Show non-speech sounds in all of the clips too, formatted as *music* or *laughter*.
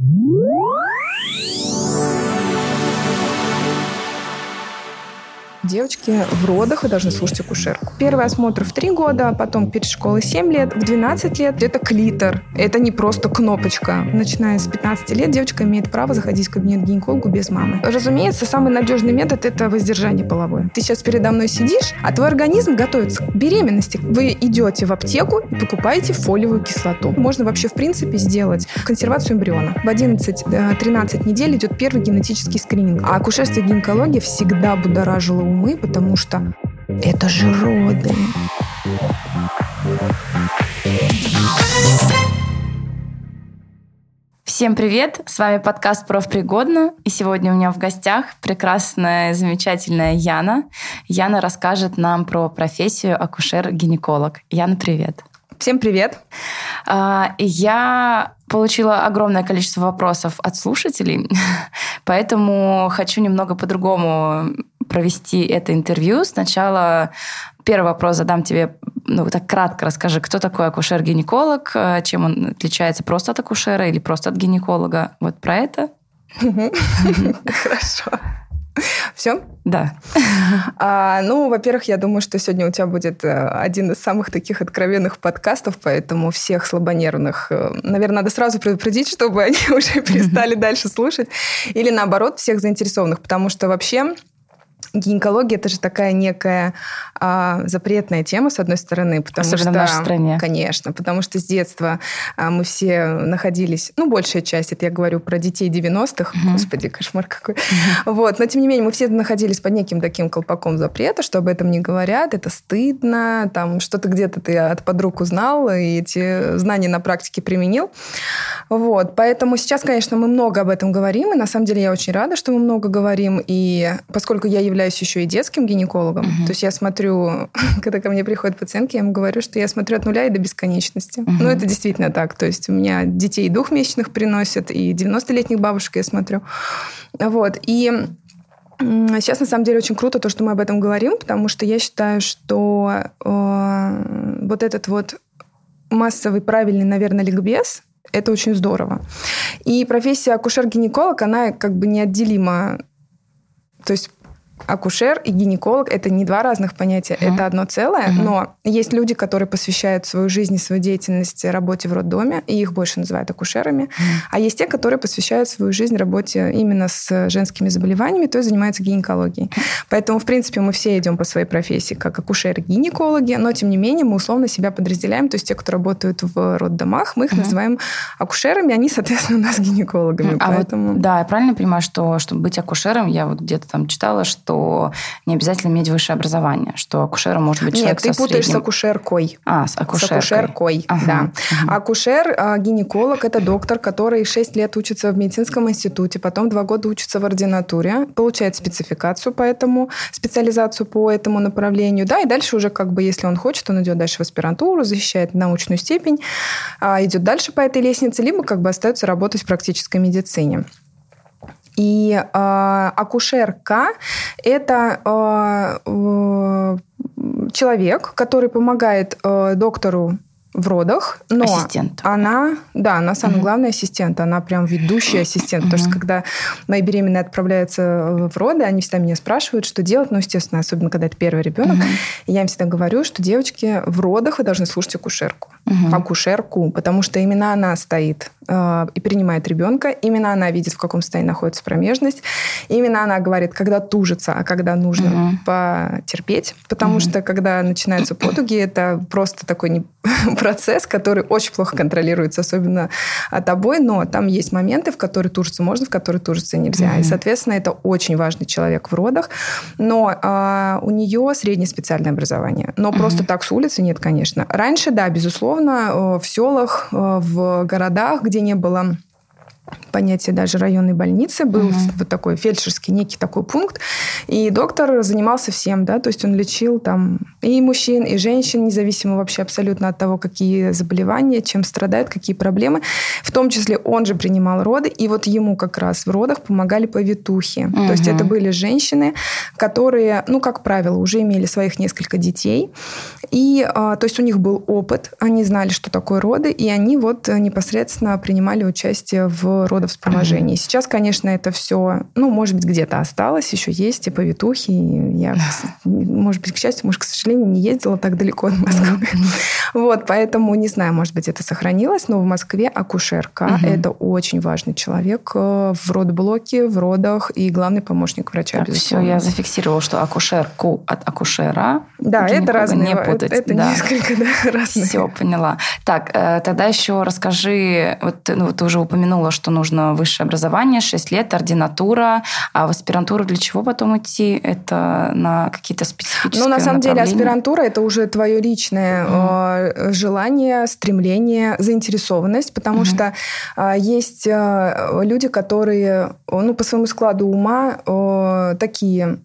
Woo! Девочки в родах вы должны слушать акушерку. Первый осмотр в 3 года, потом перед школой 7 лет, в 12 лет это клитор. Это не просто кнопочка. Начиная с 15 лет девочка имеет право заходить в кабинет гинекологу без мамы. Разумеется, самый надежный метод это воздержание половое. Ты сейчас передо мной сидишь, а твой организм готовится к беременности. Вы идете в аптеку и покупаете фолиевую кислоту. Можно вообще в принципе сделать консервацию эмбриона. В 11-13 недель идет первый генетический скрининг. А акушерство и гинекология всегда будоражило ум мы, потому что это же роды. Всем привет! С вами подкаст «Профпригодно». И сегодня у меня в гостях прекрасная, замечательная Яна. Яна расскажет нам про профессию акушер-гинеколог. Яна, привет! Всем привет! А, я получила огромное количество вопросов от слушателей, *laughs* поэтому хочу немного по-другому провести это интервью. Сначала первый вопрос задам тебе, ну, так кратко расскажи, кто такой акушер-гинеколог, э, чем он отличается просто от акушера или просто от гинеколога. Вот про это. *laughs* Хорошо. Все? Да. *laughs* А, ну, во-первых, я думаю, что сегодня у тебя будет э, один из самых таких откровенных подкастов, поэтому всех слабонервных, э, наверное, надо сразу предупредить, чтобы *laughs* они уже перестали дальше слушать. Или наоборот, всех заинтересованных, потому что вообще Гинекология это же такая некая а, запретная тема, с одной стороны, потому Особенно что... в нашей стране. Конечно, потому что с детства а, мы все находились, ну, большая часть, это я говорю про детей 90-х, угу. господи, кошмар какой. Угу. Вот, но тем не менее, мы все находились под неким таким колпаком запрета, что об этом не говорят, это стыдно, там что-то где-то ты от подруг узнал, и эти знания на практике применил. Вот, поэтому сейчас, конечно, мы много об этом говорим, и на самом деле я очень рада, что мы много говорим, и поскольку я являюсь еще и детским гинекологом. Угу. То есть я смотрю, *laughs* когда ко мне приходят пациентки, я им говорю, что я смотрю от нуля и до бесконечности. Угу. Ну, это действительно так. То есть у меня детей двухмесячных приносят, и 90-летних бабушек я смотрю. Вот. И Сейчас, на самом деле, очень круто то, что мы об этом говорим, потому что я считаю, что э, вот этот вот массовый, правильный, наверное, ликбез, это очень здорово. И профессия акушер-гинеколог, она как бы неотделима. То есть акушер и гинеколог это не два разных понятия, uh-huh. это одно целое. Uh-huh. Но есть люди, которые посвящают свою жизнь и свою деятельность работе в роддоме, и их больше называют акушерами. Uh-huh. А есть те, которые посвящают свою жизнь работе именно с женскими заболеваниями, то есть занимаются гинекологией. Uh-huh. Поэтому, в принципе, мы все идем по своей профессии как акушеры-гинекологи, но, тем не менее, мы условно себя подразделяем. То есть те, кто работают в роддомах, мы их uh-huh. называем акушерами, они, соответственно, у нас гинекологами. Uh-huh. Поэтому... вот, да, я правильно понимаю, что чтобы быть акушером, я вот где-то там читала, что что не обязательно иметь высшее образование, что акушером может быть человек Нет, ты путаешь средним... с акушеркой. А, с акушеркой. С акушеркой, ага, да. Ага. Акушер, а, гинеколог – это доктор, который 6 лет учится в медицинском институте, потом 2 года учится в ординатуре, получает спецификацию по этому, специализацию по этому направлению, да, и дальше уже как бы, если он хочет, он идет дальше в аспирантуру, защищает научную степень, а, идет дальше по этой лестнице, либо как бы остается работать в практической медицине. И э, акушерка – это э, человек, который помогает э, доктору в родах, но ассистент. она, да, она самый угу. главный ассистент, она прям ведущий ассистент, угу. потому что когда мои беременные отправляются в роды, они всегда меня спрашивают, что делать, ну, естественно, особенно когда это первый ребенок, угу. я им всегда говорю, что девочки в родах вы должны слушать акушерку, угу. акушерку, потому что именно она стоит э, и принимает ребенка, именно она видит, в каком состоянии находится промежность, именно она говорит, когда тужится, а когда нужно угу. потерпеть, потому угу. что когда начинаются потуги, это просто такой не *laughs* процесс, который очень плохо контролируется, особенно тобой, но там есть моменты, в которые тужиться можно, в которые тужиться нельзя. Mm-hmm. И, соответственно, это очень важный человек в родах, но а, у нее среднее специальное образование. Но mm-hmm. просто так с улицы нет, конечно. Раньше, да, безусловно, в селах, в городах, где не было понятие даже районной больницы, был угу. вот такой фельдшерский некий такой пункт, И доктор занимался всем, да, то есть он лечил там и мужчин, и женщин, независимо вообще абсолютно от того, какие заболевания, чем страдают, какие проблемы. В том числе он же принимал роды, и вот ему как раз в родах помогали повитухи. Угу. То есть это были женщины, которые, ну, как правило, уже имели своих несколько детей, и, а, то есть у них был опыт, они знали, что такое роды, и они вот непосредственно принимали участие в родовспоможении. Угу. Сейчас, конечно, это все, ну, может быть, где-то осталось, еще есть и повитухи. И я, может быть, к счастью, может, к сожалению, не ездила так далеко от Москвы. Вот, поэтому не знаю, может быть, это сохранилось, но в Москве акушерка это очень важный человек э, в родблоке, в родах и главный помощник врача. Так, все, я зафиксировала, что акушерку от акушера. Да, это разные. Не путать. Это, это да. несколько да, разные. Все, поняла. Так, э, тогда еще расскажи, вот, ну, ты уже упомянула, что нужно высшее образование, 6 лет, ординатура, а в аспирантуру для чего потом идти? Это на какие-то специфические Ну, на самом деле, аспирантура – это уже твое личное mm. желание, стремление, заинтересованность, потому mm. что а, есть а, люди, которые, ну, по своему складу ума такие,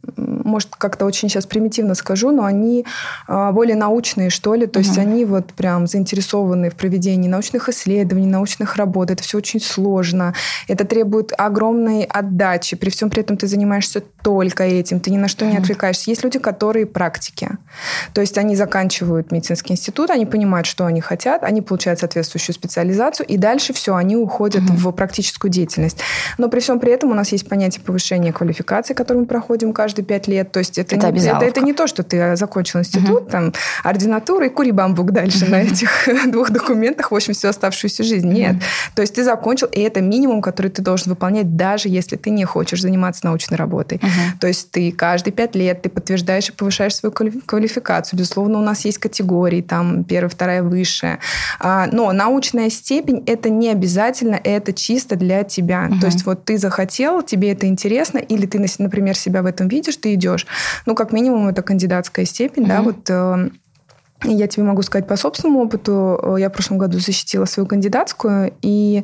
может, как-то очень сейчас примитивно скажу, но они более научные, что ли, то mm. есть они вот прям заинтересованы в проведении научных исследований, научных работ. Это все очень сложно. Это требует огромной отдачи. При всем при этом ты занимаешься только этим, ты ни на что не отвлекаешься. Есть люди, которые практики. То есть они заканчивают медицинский институт, они понимают, что они хотят, они получают соответствующую специализацию, и дальше все, они уходят mm-hmm. в практическую деятельность. Но при всем при этом у нас есть понятие повышения квалификации, которое мы проходим каждые пять лет. То есть это, это, не, это, это не то, что ты закончил институт, mm-hmm. там, ординатура и кури бамбук дальше mm-hmm. на этих *laughs* двух документах, в общем, всю оставшуюся жизнь. Нет. Mm-hmm. То есть ты закончил, и это минимум, который ты должен выполнять, даже если ты не хочешь заниматься научной работой. Uh-huh. То есть ты каждые пять лет ты подтверждаешь и повышаешь свою квалификацию. Безусловно, у нас есть категории, там первая, вторая, высшая. А, но научная степень это не обязательно, это чисто для тебя. Uh-huh. То есть вот ты захотел, тебе это интересно, или ты, например, себя в этом видишь, ты идешь. Ну, как минимум, это кандидатская степень, uh-huh. да, вот э, я тебе могу сказать по собственному опыту. Э, я в прошлом году защитила свою кандидатскую. И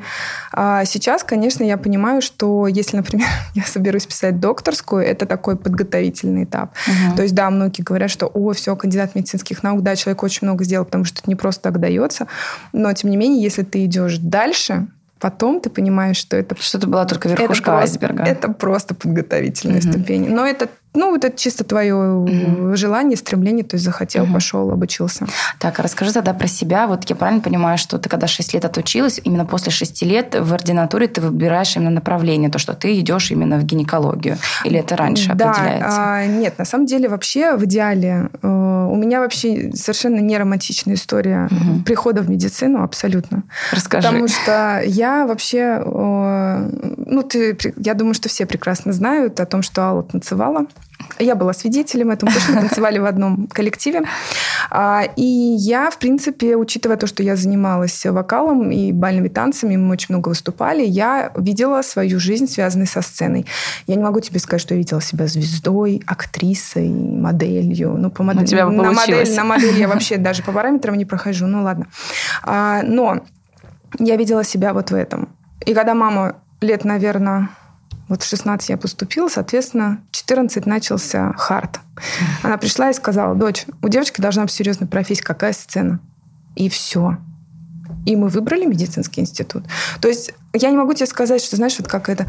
а, сейчас, конечно, я понимаю, что если, например, *laughs* я соберусь писать докторскую, это такой подготовительный этап. Угу. То есть, да, многие говорят, что, о, все, кандидат медицинских наук, да, человек очень много сделал, потому что это не просто так дается. Но, тем не менее, если ты идешь дальше, потом ты понимаешь, что это... Что это была только верхушка это айсберга. это просто подготовительные угу. ступени. Но это ну, вот это чисто твое угу. желание, стремление, то есть захотел, угу. пошел, обучился. Так, а расскажи тогда про себя. Вот я правильно понимаю, что ты когда 6 лет отучилась, именно после 6 лет в ординатуре ты выбираешь именно направление, то, что ты идешь именно в гинекологию? Или это раньше да, определяется? А, нет, на самом деле вообще в идеале э, у меня вообще совершенно не романтичная история угу. прихода в медицину абсолютно. Расскажи. Потому что я вообще, э, ну, ты, я думаю, что все прекрасно знают о том, что Алла танцевала. Я была свидетелем этому, потому что мы танцевали в одном коллективе. А, и я, в принципе, учитывая то, что я занималась вокалом и бальными танцами, мы очень много выступали, я видела свою жизнь, связанную со сценой. Я не могу тебе сказать, что я видела себя звездой, актрисой, моделью. Ну, по модель... тебя на, модель, на модель я вообще даже по параметрам не прохожу. Ну, ладно. А, но я видела себя вот в этом. И когда мама лет, наверное, вот в 16 я поступила, соответственно, в 14 начался хард. Она пришла и сказала, дочь, у девочки должна быть серьезная профессия, какая сцена? И все. И мы выбрали медицинский институт. То есть я не могу тебе сказать, что, знаешь, вот как это...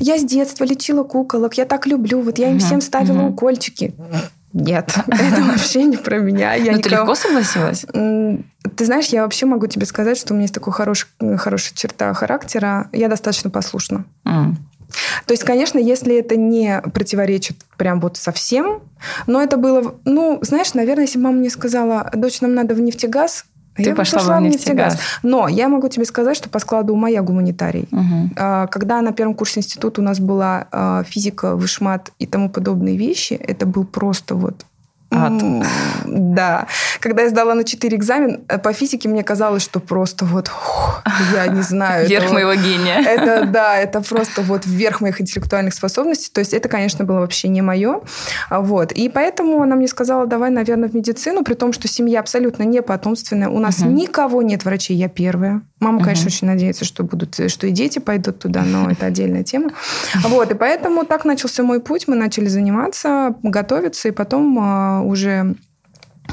Я с детства лечила куколок, я так люблю, вот я им всем ставила укольчики. Нет, *laughs* это вообще не про меня. Я Но никого... ты легко согласилась? Ты знаешь, я вообще могу тебе сказать, что у меня есть такая хорошая, хорошая черта характера. Я достаточно послушна. Mm. То есть, конечно, если это не противоречит прям вот совсем, но это было, ну, знаешь, наверное, если бы мама мне сказала, дочь, нам надо в нефтегаз, ты я пошла, пошла в нефтегаз. нефтегаз. Но я могу тебе сказать, что по складу ума я гуманитарий. Угу. Когда на первом курсе института у нас была а, физика, вышмат и тому подобные вещи, это был просто вот Ад. Да. Когда я сдала на 4 экзамен, э, по физике мне казалось, что просто вот, ух, я не знаю. Верх это моего гения. *laughs* Это, да, это просто вот верх моих интеллектуальных способностей. То есть это, конечно, было вообще не мое. Вот. И поэтому она мне сказала, давай, наверное, в медицину, при том, что семья абсолютно не потомственная. У нас угу. никого нет врачей, я первая. Мама, угу. конечно, очень надеется, что будут, что и дети пойдут туда, но это отдельная тема. Вот, и поэтому так начался мой путь. Мы начали заниматься, готовиться, и потом а, уже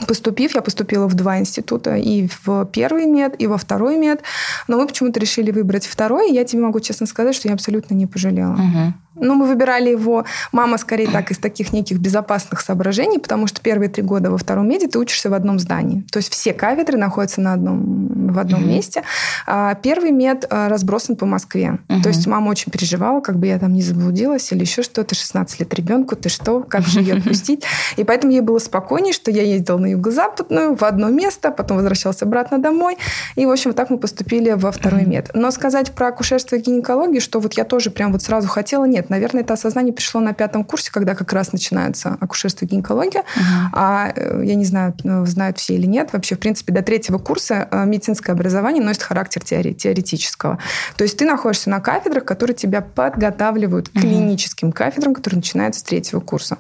Поступив, я поступила в два института, и в первый мед, и во второй мед, но мы почему-то решили выбрать второй, и я тебе могу честно сказать, что я абсолютно не пожалела. Угу. Ну, мы выбирали его, мама, скорее так, из таких неких безопасных соображений, потому что первые три года во втором меди ты учишься в одном здании. То есть все кафедры находятся на одном, в одном mm-hmm. месте. А первый мед а, разбросан по Москве. Mm-hmm. То есть мама очень переживала, как бы я там не заблудилась или еще что-то. 16 лет ребенку, ты что, как же ее отпустить? И поэтому ей было спокойнее, что я ездила на юго-западную, в одно место, потом возвращался обратно домой. И, в общем, так мы поступили во второй мед. Но сказать про акушерство и гинекологию, что вот я тоже прям вот сразу хотела, нет, наверное, это осознание пришло на пятом курсе, когда как раз начинается акушерство и гинекология. Uh-huh. А э, я не знаю, э, знают все или нет. Вообще, в принципе, до третьего курса э, медицинское образование носит характер теори- теоретического. То есть ты находишься на кафедрах, которые тебя подготавливают к клиническим кафедрам, которые начинаются с третьего курса.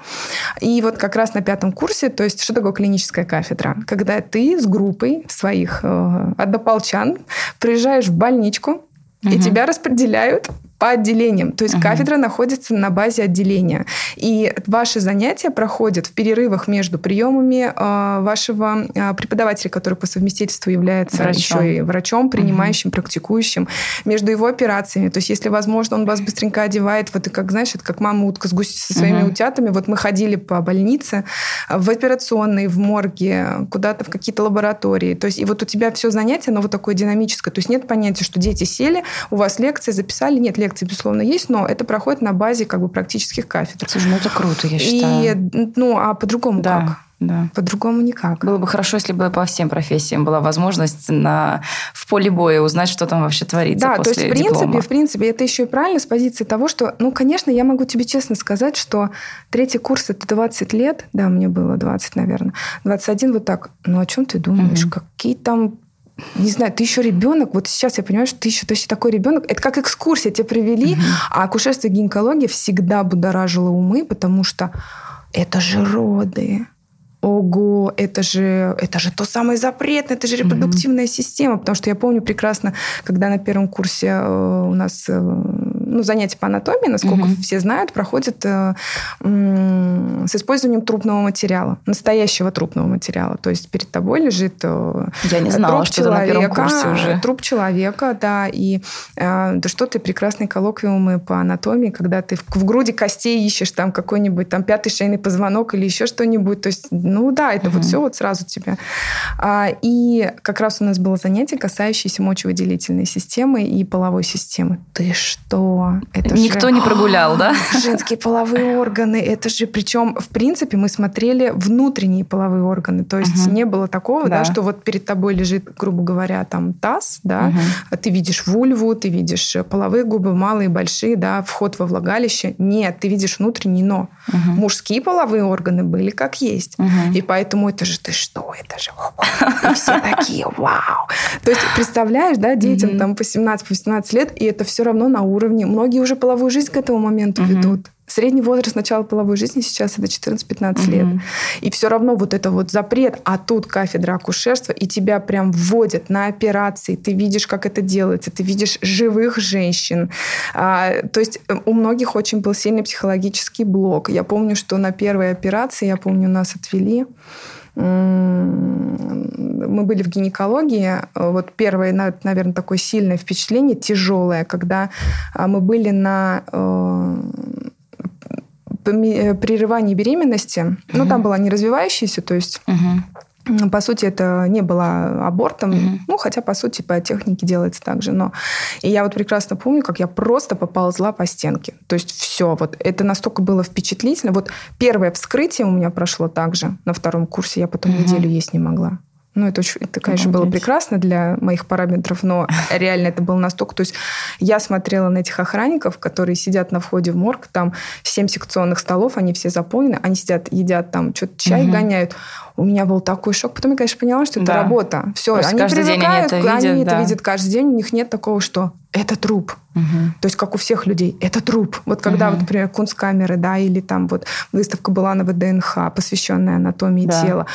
И вот как раз на пятом курсе, то есть что такое клиническая кафедра? Когда ты с группой своих э, однополчан приезжаешь в больничку, Угу. И тебя распределяют по отделениям. То есть uh-huh. кафедра находится на базе отделения. И ваши занятия проходят в перерывах между приемами э, вашего э, преподавателя, который по совместительству является врачом. еще и врачом, принимающим, uh-huh. практикующим, между его операциями. То есть, если возможно, он вас быстренько одевает, вот и как, знаешь, это как мама утка с гусь со своими uh-huh. утятами. Вот мы ходили по больнице, в операционной, в морге, куда-то в какие-то лаборатории. То есть, и вот у тебя все занятие, оно вот такое динамическое. То есть, нет понятия, что дети сели, у вас лекции записали. Нет, лекции, безусловно, есть, но это проходит на базе как бы практических кафедр. Слушай, ну это круто, я считаю. И, ну, а по-другому да. как? Да. По-другому никак. Было бы хорошо, если бы по всем профессиям была возможность на, в поле боя узнать, что там вообще творится да, после то есть, в принципе, диплома. в принципе, это еще и правильно с позиции того, что, ну, конечно, я могу тебе честно сказать, что третий курс это 20 лет, да, мне было 20, наверное, 21 вот так. Ну, о чем ты думаешь? Угу. Какие там не знаю, ты еще ребенок, вот сейчас я понимаю, что ты еще, ты еще такой ребенок. Это как экскурсия, тебя привели, угу. а акушерство и гинекология всегда будоражило умы, потому что это же роды. Ого, это же, это же то самое запретное, это же репродуктивная mm-hmm. система. Потому что я помню прекрасно, когда на первом курсе э, у нас э, ну, занятия по анатомии, насколько угу. все знают, проходят э, э, с использованием трупного материала, настоящего трупного материала. То есть перед тобой лежит э, Я не знала, труп что человека, на первом курсе уже. Труп человека, да, и э, да что ты прекрасные коллоквиумы по анатомии, когда ты в, в груди костей ищешь там какой-нибудь там пятый шейный позвонок или еще что-нибудь. То есть, ну да, это угу. вот все вот сразу тебе. А, и как раз у нас было занятие, касающееся мочевыделительной системы и половой системы. Ты что? Это Никто же... не прогулял, да? *gasps* Женские половые органы. Это же, причем, в принципе, мы смотрели внутренние половые органы. То есть угу. не было такого, да. да, что вот перед тобой лежит, грубо говоря, там таз, да, угу. ты видишь вульву, ты видишь половые губы, малые, большие, да, вход во влагалище. Нет, ты видишь внутренний, но угу. мужские половые органы были как есть. Угу. И поэтому это же, ты что, это же... И все такие, вау. То есть, представляешь, да, детям там по 17-18 лет, и это все равно на уровне Многие уже половую жизнь к этому моменту угу. ведут. Средний возраст начала половой жизни сейчас это 14-15 угу. лет. И все равно вот это вот запрет, а тут кафедра акушерства, и тебя прям вводят на операции, ты видишь, как это делается, ты видишь живых женщин. А, то есть э, у многих очень был сильный психологический блок. Я помню, что на первой операции, я помню, нас отвели мы были в гинекологии. Вот первое, наверное, такое сильное впечатление, тяжелое, когда а, мы были на э, прерывании беременности. Угу. Ну, там была не развивающаяся, то есть. По сути, это не было абортом, угу. ну, хотя, по сути, по технике делается так же. Но... И я вот прекрасно помню, как я просто поползла по стенке. То есть все, вот это настолько было впечатлительно. Вот первое вскрытие у меня прошло так же на втором курсе, я потом угу. неделю есть не могла. Ну, это, очень, это конечно, было прекрасно для моих параметров, но *laughs* реально это было настолько... То есть я смотрела на этих охранников, которые сидят на входе в морг, там семь секционных столов, они все заполнены, они сидят, едят там, что-то чай угу. гоняют. У меня был такой шок. Потом я, конечно, поняла, что это да. работа. Все, они привыкают, день они это видят, они да. это видят каждый день. У них нет такого, что это труп. Угу. То есть, как у всех людей, это труп. Вот когда, угу. вот, например, кунсткамеры, да, или там вот выставка была на ВДНХ, посвященная анатомии да. тела.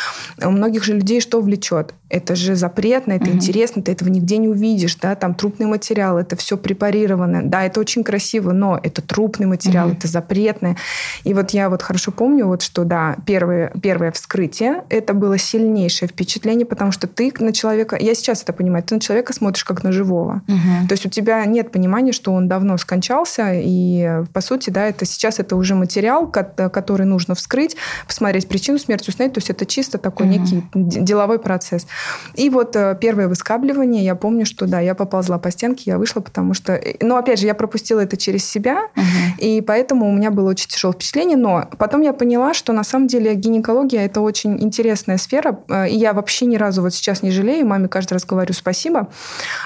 У многих же людей что влечет? Это же запретно, это угу. интересно, ты этого нигде не увидишь, да, там трупный материал, это все препарировано. Да, это очень красиво, но это трупный материал, угу. это запретное. И вот я вот хорошо помню, вот что, да, первое, первое вскрытие, это было сильнейшее впечатление, потому что ты на человека, я сейчас это понимаю, ты на человека смотришь как на живого. Угу. То есть у тебя нет понимания, что он давно скончался, и по сути, да, это сейчас это уже материал, который нужно вскрыть, посмотреть причину смерти, установить, то есть это чисто такой угу. некий деловой процесс. И вот э, первое выскабливание, я помню, что да, я поползла по стенке, я вышла, потому что, э, ну, опять же, я пропустила это через себя, угу. и поэтому у меня было очень тяжелое впечатление, но потом я поняла, что на самом деле гинекология это очень интересная сфера, э, и я вообще ни разу вот сейчас не жалею, маме каждый раз говорю спасибо,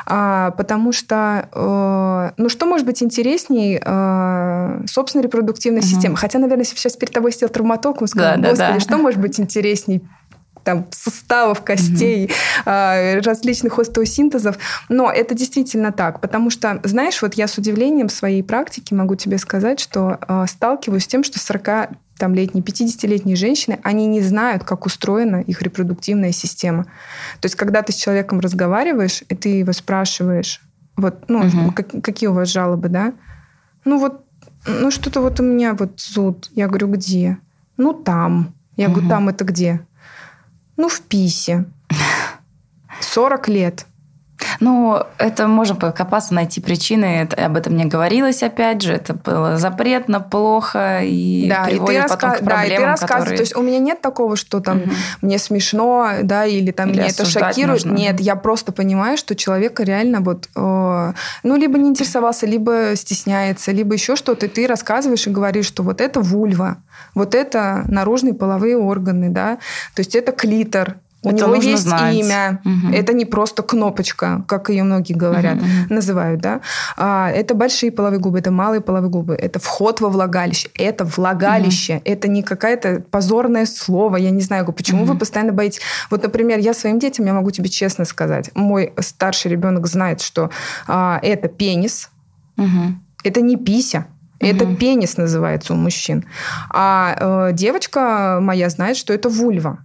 а, потому что, ну, что может быть интересней собственной репродуктивной угу. системы? Хотя, наверное, сейчас перед тобой сидел травматолог, мы скажем, да, господи, да, да. что может быть интересней там, суставов, костей, mm-hmm. различных остеосинтезов. Но это действительно так, потому что, знаешь, вот я с удивлением в своей практике могу тебе сказать, что э, сталкиваюсь с тем, что 40 там, летние, 50-летние женщины, они не знают, как устроена их репродуктивная система. То есть, когда ты с человеком разговариваешь, и ты его спрашиваешь, вот, ну, угу. как, какие у вас жалобы, да? Ну, вот, ну, что-то вот у меня вот зуд. Я говорю, где? Ну, там. Я угу. говорю, там это где? Ну, в ПИСе. *laughs* 40 лет. Ну, это можно покопаться, найти причины. Это, об этом не говорилось, опять же. Это было запретно, плохо и да, приводит и ты потом раска... к проблемам, Да, и ты рассказываешь. Которые... То есть у меня нет такого, что там угу. мне смешно, да, или там или меня это шокирует. Нужно. Нет, я просто понимаю, что человека реально вот, э, ну, либо не интересовался, либо стесняется, либо еще что-то. И ты рассказываешь и говоришь, что вот это вульва, вот это наружные половые органы, да, то есть это клитор, у это него есть знать. имя. Угу. Это не просто кнопочка, как ее многие говорят, угу. называют, да. А, это большие половые губы, это малые половые губы, это вход во влагалище, это влагалище, угу. это не какое-то позорное слово. Я не знаю, почему угу. вы постоянно боитесь. Вот, например, я своим детям, я могу тебе честно сказать, мой старший ребенок знает, что а, это пенис, угу. это не пися. Это угу. пенис называется у мужчин. А э, девочка моя знает, что это вульва.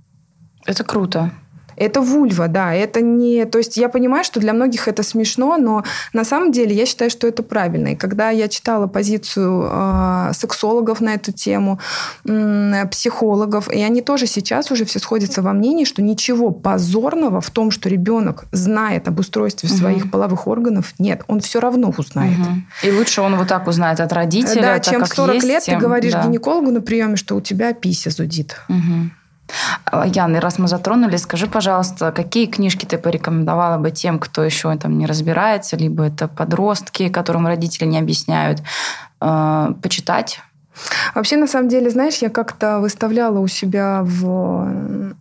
Это круто. Это вульва, да, это не... То есть я понимаю, что для многих это смешно, но на самом деле я считаю, что это правильно. И когда я читала позицию э, сексологов на эту тему, э, психологов, и они тоже сейчас уже все сходятся во мнении, что ничего позорного в том, что ребенок знает об устройстве угу. своих половых органов, нет, он все равно узнает. Угу. И лучше он вот так узнает от родителей, Да, так, чем в 40 есть, лет тем... ты говоришь да. гинекологу на приеме, что у тебя пися зудит. Угу. Ян, и раз мы затронули, скажи, пожалуйста, какие книжки ты порекомендовала бы тем, кто еще там не разбирается, либо это подростки, которым родители не объясняют, э, почитать? Вообще, на самом деле, знаешь, я как-то выставляла у себя в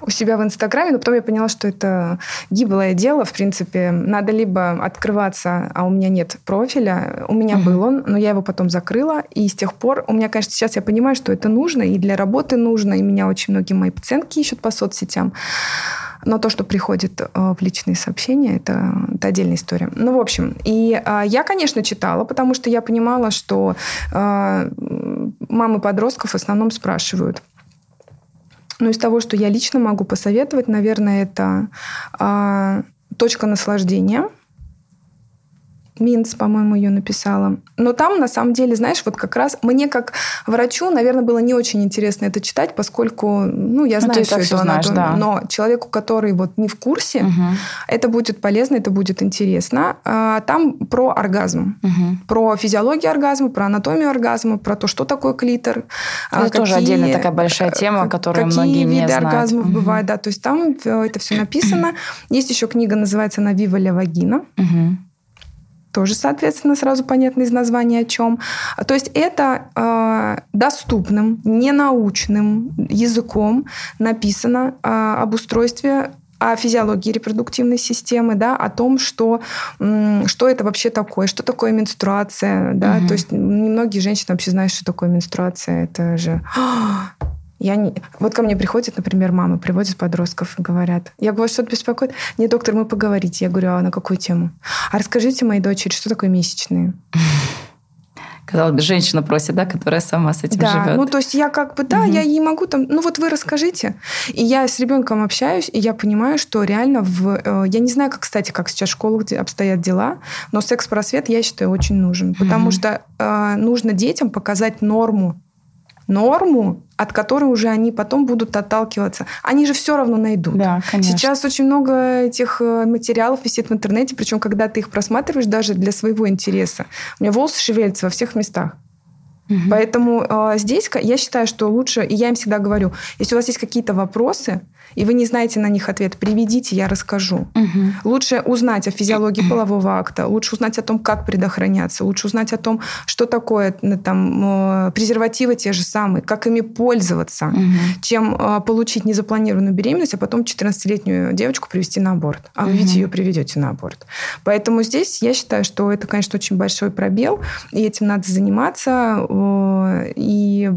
у себя в Инстаграме, но потом я поняла, что это гиблое дело. В принципе, надо либо открываться, а у меня нет профиля. У меня mm-hmm. был он, но я его потом закрыла. И с тех пор у меня, конечно, сейчас я понимаю, что это нужно, и для работы нужно, и меня очень многие мои пациентки ищут по соцсетям. Но то, что приходит э, в личные сообщения, это, это отдельная история. Ну, в общем, и э, я, конечно, читала, потому что я понимала, что э, мамы подростков в основном спрашивают, ну, из того, что я лично могу посоветовать, наверное, это э, точка наслаждения – Минц, по-моему, ее написала. Но там, на самом деле, знаешь, вот как раз мне как врачу, наверное, было не очень интересно это читать, поскольку, ну, я знаю ну, все это знаешь, да. но человеку, который вот не в курсе, угу. это будет полезно, это будет интересно. А, там про оргазм, угу. про физиологию оргазма, про анатомию оргазма, про то, что такое клитор. А, это какие, тоже отдельная такая большая тема, которую какие многие виды не знают. оргазмов угу. бывают, да, то есть там это все написано. *clears throat* Есть еще книга, называется «На вива ля вагина». Угу тоже, соответственно, сразу понятно из названия о чем. То есть это э, доступным, ненаучным языком написано э, об устройстве о физиологии репродуктивной системы, да, о том, что, что это вообще такое, что такое менструация, да, угу. то есть немногие женщины вообще знают, что такое менструация, это же я не... Вот ко мне приходят, например, мамы, приводят подростков и говорят, я говорю, что-то беспокоит? Нет, доктор, мы поговорить. Я говорю, а на какую тему? А расскажите моей дочери, что такое месячные? *laughs* Казалось бы, женщина просит, да, которая сама с этим да, живет. Ну, то есть я как бы, да, угу. я ей могу там, ну вот вы расскажите. И я с ребенком общаюсь, и я понимаю, что реально в... Э, я не знаю, как, кстати, как сейчас в школах обстоят дела, но секс-просвет, я считаю, очень нужен. Потому угу. что э, нужно детям показать норму норму, от которой уже они потом будут отталкиваться. Они же все равно найдут. Да, конечно. Сейчас очень много этих э, материалов висит в интернете, причем когда ты их просматриваешь даже для своего интереса. У меня волосы шевелятся во всех местах. Угу. Поэтому э, здесь я считаю, что лучше, и я им всегда говорю, если у вас есть какие-то вопросы, и вы не знаете на них ответ, приведите, я расскажу. Угу. Лучше узнать о физиологии полового акта, лучше узнать о том, как предохраняться, лучше узнать о том, что такое там, презервативы те же самые, как ими пользоваться, угу. чем э, получить незапланированную беременность, а потом 14-летнюю девочку привести на аборт. А вы угу. ведь ее приведете на аборт. Поэтому здесь я считаю, что это, конечно, очень большой пробел, и этим надо заниматься. И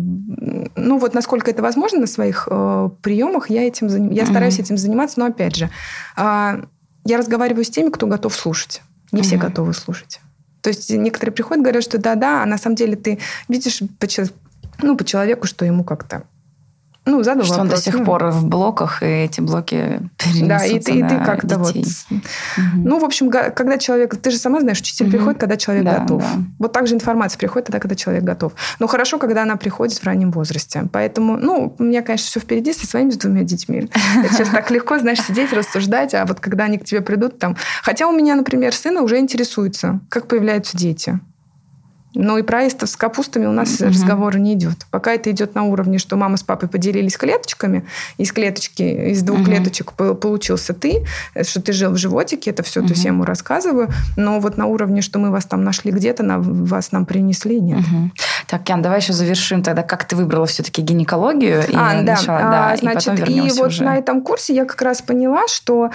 ну вот насколько это возможно на своих э, приемах, я этим занимаюсь я стараюсь этим заниматься, но опять же, а, я разговариваю с теми, кто готов слушать. Не все готовы слушать. То есть некоторые приходят, говорят, что да-да, а на самом деле ты видишь по, ну, по человеку, что ему как-то ну, задал Что вопрос. он до сих ну, пор в блоках, и эти блоки Да, и ты, и ты как-то вот... Угу. Ну, в общем, когда человек... Ты же сама знаешь, учитель угу. приходит, когда человек да, готов. Да. Вот так же информация приходит тогда, когда человек готов. Но хорошо, когда она приходит в раннем возрасте. Поэтому, ну, у меня, конечно, все впереди со своими двумя детьми. Это сейчас так легко, знаешь, сидеть, рассуждать, а вот когда они к тебе придут там... Хотя у меня, например, сына уже интересуется, как появляются дети. Но и про аистов с капустами у нас угу. разговора не идет. Пока это идет на уровне, что мама с папой поделились клеточками, из клеточки, из двух угу. клеточек получился ты, что ты жил в животике, это все, угу. то есть я ему рассказываю. Но вот на уровне, что мы вас там нашли где-то, на, вас нам принесли, нет. Угу. Так, Ян, давай еще завершим тогда, как ты выбрала все-таки гинекологию и а, да. начала, да, а, значит, и, и вот уже. на этом курсе я как раз поняла, что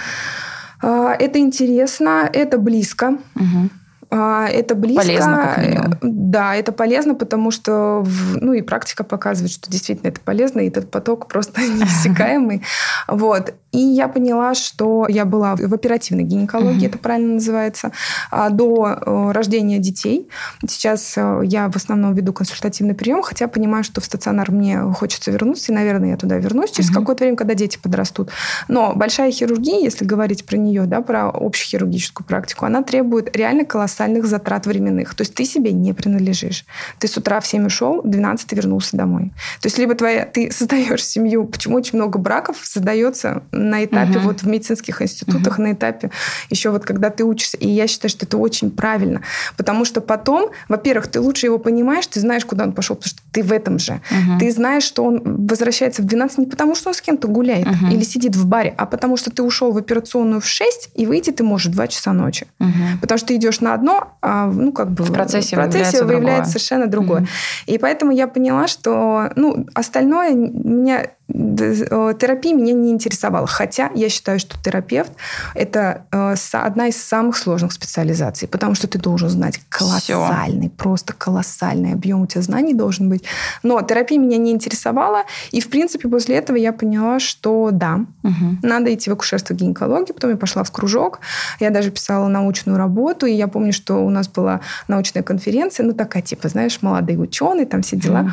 э, это интересно, это близко. Угу это близко. Полезно, как минимум. Да, это полезно, потому что, ну и практика показывает, что действительно это полезно, и этот поток просто *laughs* неиссякаемый. Вот. И я поняла, что я была в оперативной гинекологии, это правильно называется, а, до э, рождения детей. Сейчас э, я в основном веду консультативный прием, хотя понимаю, что в стационар мне хочется вернуться, и, наверное, я туда вернусь через какое-то время, когда дети подрастут. Но большая хирургия, если говорить про нее, да, про общехирургическую практику, она требует реально колоссальных затрат временных. То есть ты себе не принадлежишь. Ты с утра в 7 ушел, в 12 ты вернулся домой. То есть либо твоя, ты *laughs* создаешь семью, почему очень много браков создается на этапе угу. вот в медицинских институтах, угу. на этапе еще вот когда ты учишься. И я считаю, что это очень правильно. Потому что потом, во-первых, ты лучше его понимаешь, ты знаешь, куда он пошел, потому что ты в этом же. Угу. Ты знаешь, что он возвращается в 12 не потому, что он с кем-то гуляет угу. или сидит в баре, а потому что ты ушел в операционную в 6, и выйти ты можешь в 2 часа ночи. Угу. Потому что ты идешь на одно, а ну как бы в процессе, в процессе выявляется, выявляется совершенно другое. Mm-hmm. И поэтому я поняла, что ну остальное меня терапия меня не интересовала. Хотя я считаю, что терапевт – это э, одна из самых сложных специализаций, потому что ты должен знать колоссальный, Все. просто колоссальный объем у тебя знаний должен быть. Но терапия меня не интересовала, и, в принципе, после этого я поняла, что да, угу. надо идти в акушерство гинекологии. Потом я пошла в кружок, я даже писала научную работу, и я помню, что у нас была научная конференция, ну такая, типа, знаешь, молодые ученые, там все дела. Угу.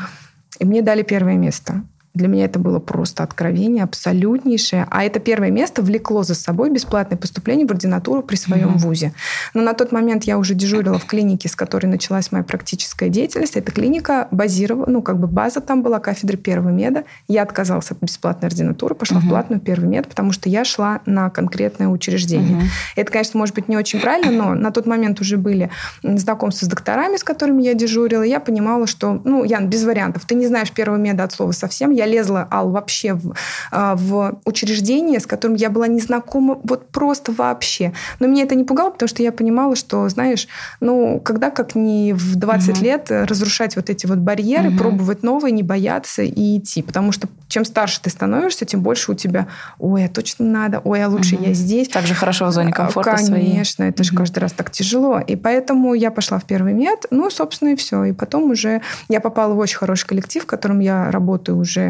И мне дали первое место. Для меня это было просто откровение абсолютнейшее. А это первое место влекло за собой бесплатное поступление в ординатуру при своем mm-hmm. вузе. Но на тот момент я уже дежурила в клинике, с которой началась моя практическая деятельность. Эта клиника базировала, ну, как бы база там была, кафедра первого меда. Я отказалась от бесплатной ординатуры, пошла mm-hmm. в платную первый мед, потому что я шла на конкретное учреждение. Mm-hmm. Это, конечно, может быть не очень правильно, но на тот момент уже были знакомства с докторами, с которыми я дежурила. Я понимала, что, ну, Ян, без вариантов. Ты не знаешь первого меда от слова совсем я лезла, Ал, вообще в, а, в учреждение, с которым я была не знакома вот просто вообще. Но меня это не пугало, потому что я понимала, что, знаешь, ну, когда как не в 20 угу. лет разрушать вот эти вот барьеры, угу. пробовать новые, не бояться и идти. Потому что чем старше ты становишься, тем больше у тебя, ой, а точно надо, ой, а лучше угу. я здесь. Так же хорошо в зоне комфорта Конечно, своей. это угу. же каждый раз так тяжело. И поэтому я пошла в первый мед, ну, собственно, и все. И потом уже я попала в очень хороший коллектив, в котором я работаю уже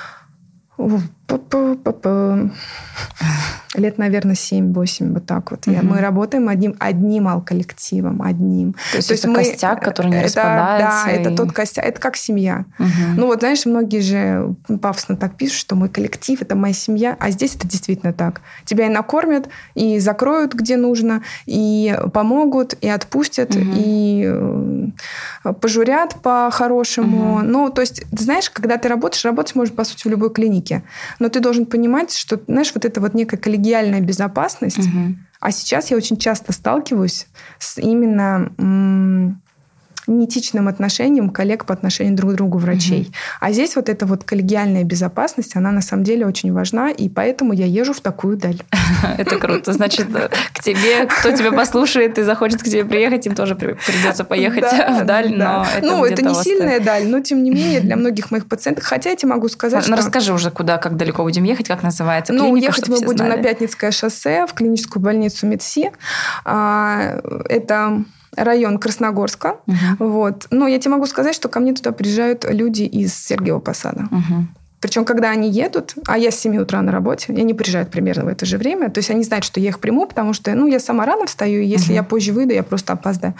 лет, наверное, 7-8, вот так вот. Угу. Мы работаем одним, одним ал-коллективом, одним. То есть, То есть это мы, костяк, который не это, распадается? Да, и... это тот костяк, это как семья. Угу. Ну вот, знаешь, многие же пафосно так пишут, что мой коллектив – это моя семья, а здесь это действительно так. Тебя и накормят, и закроют, где нужно, и помогут, и отпустят, угу. и э, пожурят по-хорошему. Угу. Ну, то есть, знаешь, когда ты работаешь, работать можно, по сути, в любой клинике. Но ты должен понимать, что, знаешь, вот это вот некая коллегиальная безопасность. Угу. А сейчас я очень часто сталкиваюсь с именно неэтичным отношением коллег по отношению друг к другу врачей. Угу. А здесь вот эта вот коллегиальная безопасность, она на самом деле очень важна, и поэтому я езжу в такую даль. *laughs* Это круто. Значит, к тебе, кто тебя послушает и захочет к тебе приехать, им тоже придется поехать в даль, но это Ну, это не сильная даль, но тем не менее для многих моих пациентов, хотя я тебе могу сказать, Ну, расскажи уже, куда, как далеко будем ехать, как называется Ну, ехать мы будем на Пятницкое шоссе в клиническую больницу МедСи. А, это район Красногорска. Угу. Вот. Но я тебе могу сказать, что ко мне туда приезжают люди из Сергиева Посада. Угу. Причем, когда они едут, а я с 7 утра на работе, и они приезжают примерно в это же время, то есть они знают, что я их приму, потому что, ну, я сама рано встаю, и если uh-huh. я позже выйду, я просто опоздаю.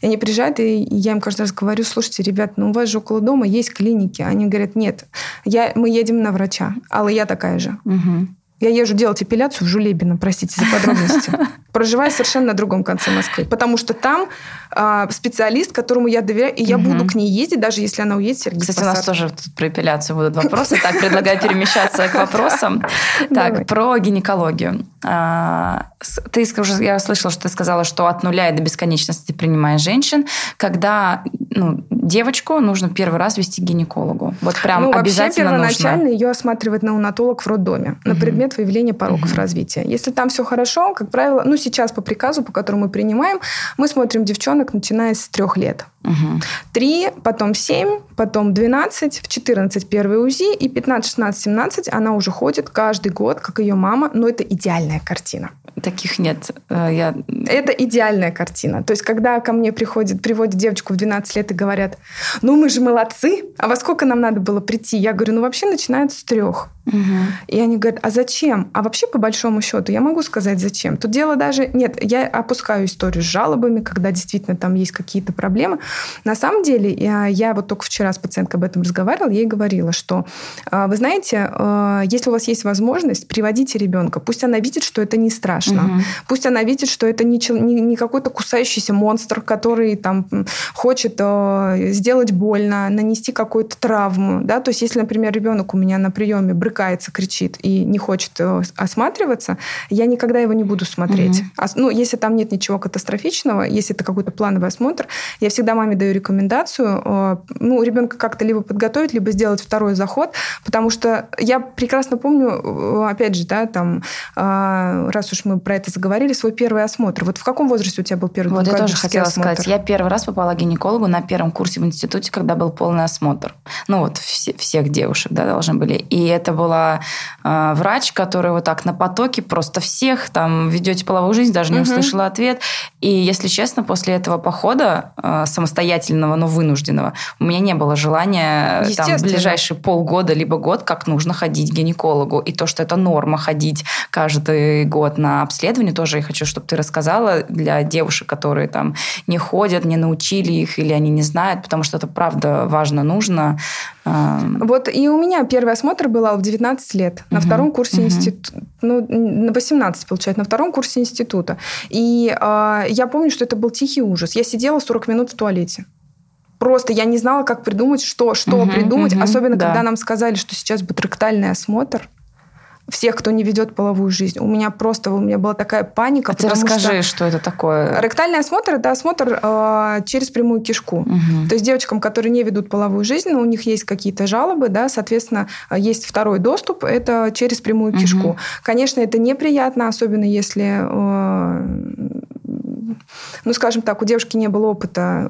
И они приезжают, и я им каждый раз говорю, слушайте, ребят, ну, у вас же около дома есть клиники. Они говорят, нет, я, мы едем на врача, Алла, я такая же. Uh-huh. Я езжу делать эпиляцию в Жулебино, простите за подробности. *laughs* Проживаю совершенно на другом конце Москвы. Потому что там э, специалист, которому я доверяю, и я угу. буду к ней ездить, даже если она уедет Сергей Кстати, Посад. у нас тоже тут про эпиляцию будут вопросы. Так, предлагаю перемещаться к вопросам. *laughs* Так, про гинекологию. Ты уже, я слышала, что ты сказала, что от нуля и до бесконечности принимаешь женщин. Когда ну, девочку нужно первый раз вести к гинекологу? Вот прям ну, обязательно вообще первоначально нужно. ее осматривает неонатолог в роддоме на предмет выявления пороков угу. развития. Если там все хорошо, как правило, ну сейчас по приказу, по которому мы принимаем, мы смотрим девчонок, начиная с трех лет. Угу. Три, потом семь, потом двенадцать, в четырнадцать первый УЗИ, и пятнадцать, шестнадцать, семнадцать она уже ходит каждый год, как ее мама, но это идеальная картина. Таких нет. Э, я... Это идеальная картина. То есть, когда ко мне приходит, приводят девочку в 12 лет и говорят, ну мы же молодцы, а во сколько нам надо было прийти? Я говорю, ну вообще начинают с трех. Угу. И они говорят, а зачем? А вообще, по большому счету, я могу сказать, зачем. Тут дело даже... Нет, я опускаю историю с жалобами, когда действительно там есть какие-то проблемы. На самом деле, я, я вот только вчера с пациенткой об этом разговаривала, ей говорила, что, а, вы знаете, а, если у вас есть возможность, приводите ребенка. Пусть она видит, что это не страшно. Угу. Пусть она видит, что это не, не, не какой-то кусающийся монстр, который там хочет а, сделать больно, нанести какую-то травму. Да? То есть, если, например, ребенок у меня на приеме брык брыкается, кричит и не хочет э, осматриваться, я никогда его не буду смотреть. Угу. Ну, если там нет ничего катастрофичного, если это какой-то плановый осмотр, я всегда маме даю рекомендацию, э, ну, ребенка как-то либо подготовить, либо сделать второй заход, потому что я прекрасно помню, э, опять же, да, там, раз уж мы про это заговорили, свой первый осмотр. Вот в каком возрасте у тебя был первый Вот я тоже хотела осмотр? сказать. Я первый раз попала к гинекологу на первом курсе в институте, когда был полный осмотр. Ну, вот все, всех девушек, да, должны были. И это был была э, врач, который вот так на потоке просто всех там ведете половую жизнь, даже не угу. услышала ответ. И, если честно, после этого похода э, самостоятельного, но вынужденного, у меня не было желания там, в ближайшие полгода либо год как нужно ходить к гинекологу. И то, что это норма ходить каждый год на обследование, тоже я хочу, чтобы ты рассказала для девушек, которые там не ходят, не научили их или они не знают, потому что это правда важно, нужно. Вот и у меня первый осмотр был в 19 лет, на угу. втором курсе угу. института, ну, на 18, получается, на втором курсе института. И э, я помню, что это был тихий ужас. Я сидела 40 минут в туалете. Просто я не знала, как придумать, что, что угу, придумать, угу, особенно да. когда нам сказали, что сейчас будет ректальный осмотр всех, кто не ведет половую жизнь. У меня просто у меня была такая паника. А ты расскажи, что... что это такое. Ректальный осмотр – это осмотр э, через прямую кишку. Угу. То есть девочкам, которые не ведут половую жизнь, но у них есть какие-то жалобы, да, соответственно, есть второй доступ – это через прямую угу. кишку. Конечно, это неприятно, особенно если э, ну, скажем так, у девушки не было опыта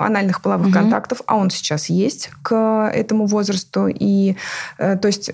анальных половых угу. контактов, а он сейчас есть к этому возрасту. И, э, то есть,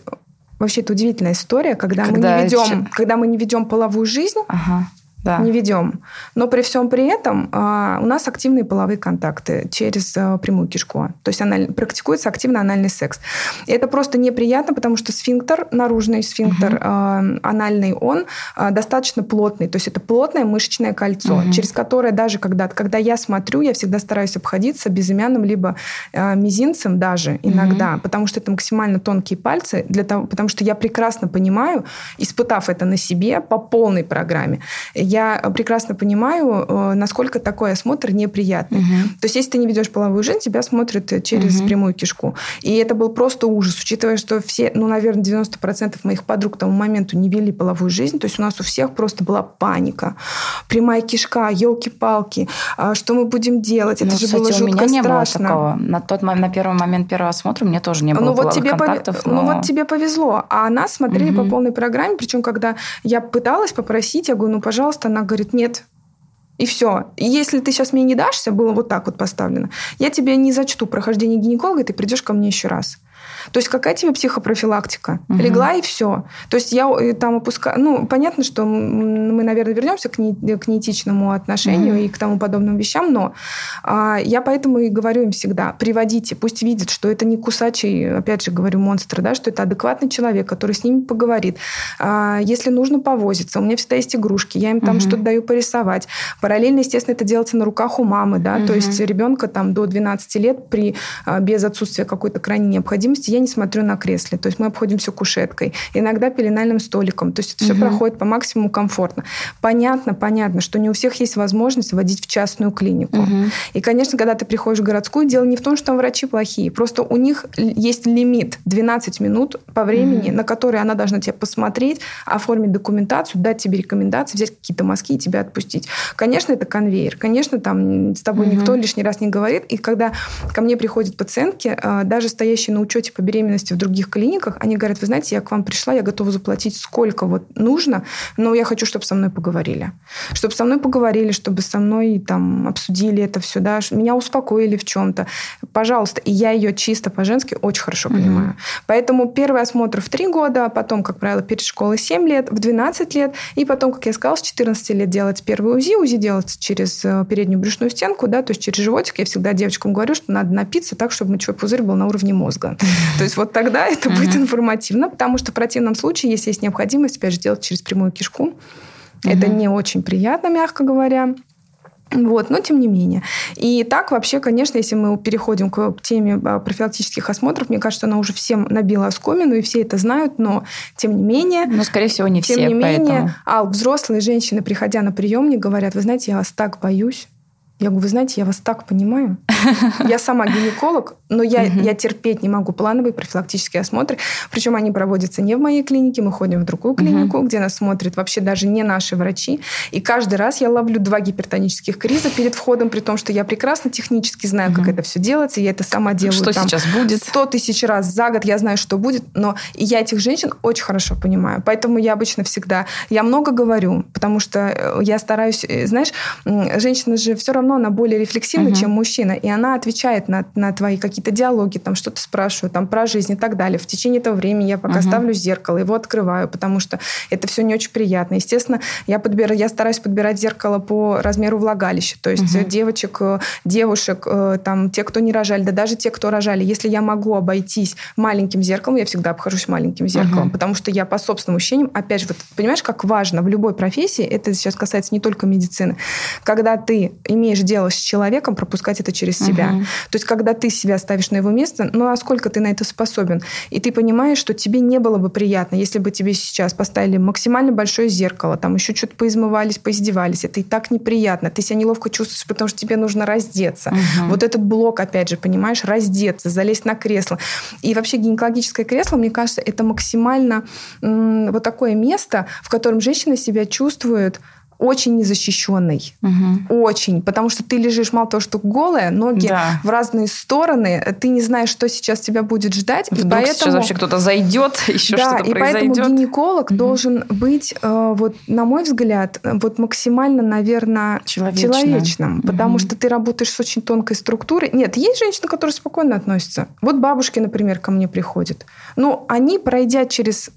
вообще это удивительная история, когда, когда мы не ведем, когда мы не ведем половую жизнь. Ага да. не ведем. Но при всем при этом а, у нас активные половые контакты через а, прямую кишку. То есть аналь... практикуется активно анальный секс. И это просто неприятно, потому что сфинктер, наружный сфинктер угу. а, анальный, он а, достаточно плотный. То есть это плотное мышечное кольцо, угу. через которое даже когда, когда я смотрю, я всегда стараюсь обходиться безымянным либо а, мизинцем даже иногда, угу. потому что это максимально тонкие пальцы, для того, потому что я прекрасно понимаю, испытав это на себе по полной программе, я прекрасно понимаю, э, насколько такой осмотр неприятный. Угу. То есть, если ты не ведешь половую жизнь, тебя смотрят через угу. прямую кишку. И это был просто ужас, учитывая, что все, ну, наверное, 90% моих подруг к тому моменту не вели половую жизнь. То есть, у нас у всех просто была паника. Прямая кишка, елки-палки, а что мы будем делать? Это ну, же кстати, было жутко у меня не страшно. было такого. На тот на первый момент первого осмотра меня тоже не было ну, вот тебе контактов. Пов... Но... Ну, вот тебе повезло. А нас смотрели угу. по полной программе. Причем, когда я пыталась попросить, я говорю, ну, пожалуйста, она говорит, нет, и все. И если ты сейчас мне не дашься, было вот так вот поставлено, я тебе не зачту прохождение гинеколога, ты придешь ко мне еще раз. То есть какая тебе психопрофилактика? Угу. Легла и все. То есть я э, там опускаю... Ну, понятно, что мы, наверное, вернемся к, не, к неэтичному отношению угу. и к тому подобным вещам, но а, я поэтому и говорю им всегда, приводите, пусть видят, что это не кусачий, опять же говорю, монстр, да, что это адекватный человек, который с ними поговорит. А, если нужно повозиться, у меня всегда есть игрушки, я им там угу. что-то даю порисовать. Параллельно, естественно, это делается на руках у мамы, да, угу. то есть ребенка там до 12 лет при, а, без отсутствия какой-то крайней необходимости я не смотрю на кресле. То есть мы обходимся кушеткой, иногда пеленальным столиком. То есть это все угу. проходит по максимуму комфортно. Понятно, понятно, что не у всех есть возможность водить в частную клинику. Угу. И, конечно, когда ты приходишь в городскую, дело не в том, что там врачи плохие. Просто у них есть лимит 12 минут по времени, угу. на который она должна тебя посмотреть, оформить документацию, дать тебе рекомендации, взять какие-то мазки и тебя отпустить. Конечно, это конвейер. Конечно, там с тобой угу. никто лишний раз не говорит. И когда ко мне приходят пациентки, э, даже стоящие на учете по беременности в других клиниках, они говорят, вы знаете, я к вам пришла, я готова заплатить сколько вот нужно, но я хочу, чтобы со мной поговорили. Чтобы со мной поговорили, чтобы со мной там обсудили это все, да, меня успокоили в чем-то. Пожалуйста. И я ее чисто по-женски очень хорошо mm-hmm. понимаю. Поэтому первый осмотр в 3 года, потом, как правило, перед школой 7 лет, в 12 лет, и потом, как я сказала, с 14 лет делать первый УЗИ. УЗИ делается через э, переднюю брюшную стенку, да, то есть через животик. Я всегда девочкам говорю, что надо напиться так, чтобы мочевой пузырь был на уровне мозга. То есть вот тогда это будет информативно, потому что в противном случае, если есть необходимость, опять же, делать через прямую кишку, это не очень приятно, мягко говоря. Вот, но тем не менее. И так вообще, конечно, если мы переходим к теме а, профилактических осмотров, мне кажется, она уже всем набила оскомину, и все это знают, но тем не менее... Но, скорее всего, не тем все, не менее, а взрослые женщины, приходя на приемник, говорят, вы знаете, я вас так боюсь, я говорю, вы знаете, я вас так понимаю. *laughs* Я сама гинеколог, но я, я терпеть не могу плановые профилактические осмотры. Причем они проводятся не в моей клинике, мы ходим в другую клинику, где нас смотрят вообще даже не наши врачи. И каждый раз я ловлю два гипертонических криза перед входом, при том, что я прекрасно технически знаю, как это все делается. Я это сама делаю. Что там, сейчас будет? Сто тысяч раз за год я знаю, что будет. Но я этих женщин очень хорошо понимаю. Поэтому я обычно всегда... Я много говорю, потому что э, я стараюсь... Э, знаешь, женщина же все равно равно она более рефлексивна, угу. чем мужчина, и она отвечает на, на твои какие-то диалоги, там что-то спрашиваю, там про жизнь и так далее. В течение этого времени я пока угу. ставлю зеркало, его открываю, потому что это все не очень приятно. Естественно, я, подбираю, я стараюсь подбирать зеркало по размеру влагалища, то есть угу. девочек, э, девушек, э, там, те, кто не рожали, да даже те, кто рожали. Если я могу обойтись маленьким зеркалом, я всегда обхожусь маленьким зеркалом, угу. потому что я по собственным ощущениям, опять же, вот понимаешь, как важно в любой профессии, это сейчас касается не только медицины, когда ты имеешь умеешь делать с человеком, пропускать это через себя. Угу. То есть, когда ты себя ставишь на его место, ну а сколько ты на это способен? И ты понимаешь, что тебе не было бы приятно, если бы тебе сейчас поставили максимально большое зеркало, там еще что-то поизмывались, поиздевались. Это и так неприятно. Ты себя неловко чувствуешь, потому что тебе нужно раздеться. Угу. Вот этот блок, опять же, понимаешь, раздеться, залезть на кресло. И вообще гинекологическое кресло, мне кажется, это максимально м- вот такое место, в котором женщина себя чувствует очень незащищенный. Угу. Очень. Потому что ты лежишь мало того, что голая, ноги да. в разные стороны, ты не знаешь, что сейчас тебя будет ждать. Вдруг и поэтому... сейчас вообще кто-то зайдет, *laughs* еще да, что-то и поэтому гинеколог угу. должен быть, э, вот, на мой взгляд, вот максимально, наверное, Человечно. человечным. Угу. Потому что ты работаешь с очень тонкой структурой. Нет, есть женщины, которые спокойно относятся. Вот бабушки, например, ко мне приходят. Но они, пройдя через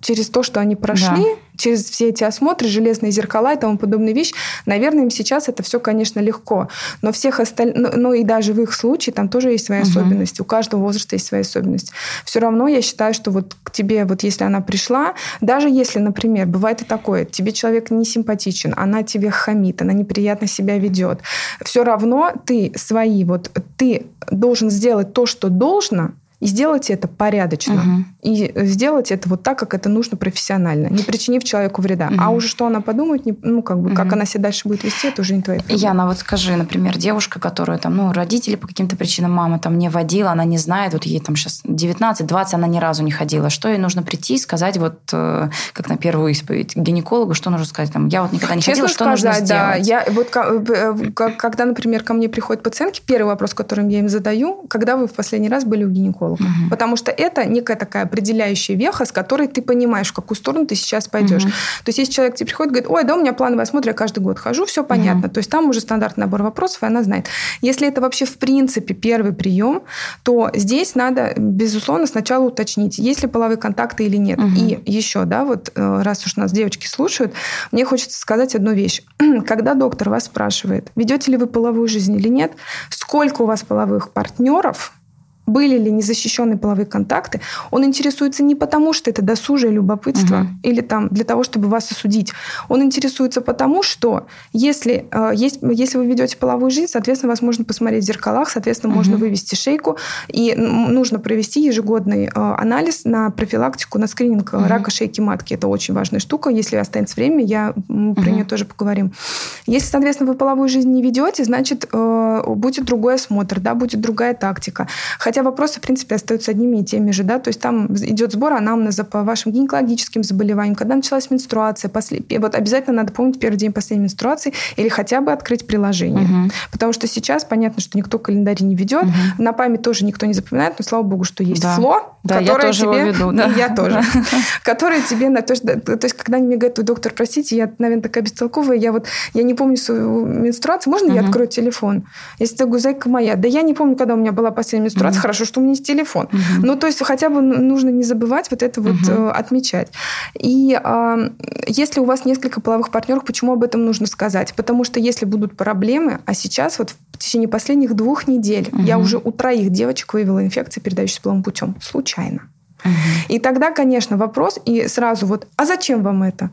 через то, что они прошли, да. через все эти осмотры, железные зеркала и тому подобные вещи, наверное, им сейчас это все, конечно, легко. Но всех остальных, ну, ну и даже в их случае там тоже есть свои угу. особенности. У каждого возраста есть свои особенности. Все равно я считаю, что вот к тебе, вот если она пришла, даже если, например, бывает и такое, тебе человек не симпатичен, она тебе хамит, она неприятно себя ведет, все равно ты свои, вот ты должен сделать то, что должно, и сделать это порядочно. Угу. И сделать это вот так, как это нужно профессионально, не причинив человеку вреда. Угу. А уже что она подумает, не, ну, как бы, угу. как она себя дальше будет вести, это уже не твоя проблема. Яна, вот скажи, например, девушка, которая там, ну, родители по каким-то причинам, мама там не водила, она не знает, вот ей там сейчас 19-20, она ни разу не ходила. Что ей нужно прийти и сказать, вот, э, как на первую исповедь, гинекологу, что нужно сказать? Там, я вот никогда не Честно ходила, что сказать, нужно да, сделать? Я, вот, э, э, когда, например, ко мне приходят пациентки, первый вопрос, который я им задаю, когда вы в последний раз были у гинеколога? Угу. Потому что это некая такая определяющая веха, с которой ты понимаешь, в какую сторону ты сейчас пойдешь. Угу. То есть, если человек тебе приходит и говорит, ой, да, у меня плановый осмотр, я каждый год хожу, все понятно. Угу. То есть, там уже стандартный набор вопросов, и она знает. Если это вообще в принципе первый прием, то здесь надо, безусловно, сначала уточнить, есть ли половые контакты или нет. Угу. И еще, да, вот э, раз уж нас девочки слушают, мне хочется сказать одну вещь. *clears throat* Когда доктор вас спрашивает, ведете ли вы половую жизнь или нет, сколько у вас половых партнеров, были ли незащищенные половые контакты, он интересуется не потому, что это досужее любопытство угу. или там для того, чтобы вас осудить. Он интересуется потому, что если, э, есть, если вы ведете половую жизнь, соответственно, вас можно посмотреть в зеркалах, соответственно, угу. можно вывести шейку, и нужно провести ежегодный э, анализ на профилактику, на скрининг угу. рака шейки матки. Это очень важная штука. Если останется время, я угу. про нее тоже поговорим. Если, соответственно, вы половую жизнь не ведете, значит, э, будет другой осмотр, да, будет другая тактика. Хотя вопросы, в принципе, остаются одними и теми же, да, то есть там идет сбор анамнеза по вашим гинекологическим заболеваниям, когда началась менструация, после... вот обязательно надо помнить первый день последней менструации или хотя бы открыть приложение. Угу. Потому что сейчас понятно, что никто календарь не ведет, угу. на память тоже никто не запоминает, но слава богу, что есть да. фло, да, которое я тоже тебе... Веду, да. И я тоже. *laughs* Которое тебе... на То есть, когда они мне говорят, доктор, простите, я, наверное, такая бестолковая, я вот я не помню свою менструацию, можно я открою телефон? Если ты говорю, зайка моя, да я не помню, когда у меня была последняя менструация, хорошо, что у меня есть телефон. Ну, то есть хотя бы нужно не забывать вот это вот угу. отмечать. И э, если у вас несколько половых партнеров, почему об этом нужно сказать? Потому что если будут проблемы, а сейчас вот в течение последних двух недель я уже у троих девочек выявила инфекции, передающиеся половым путем. Случайно. Угу. И тогда, конечно, вопрос, и сразу вот, а зачем вам это?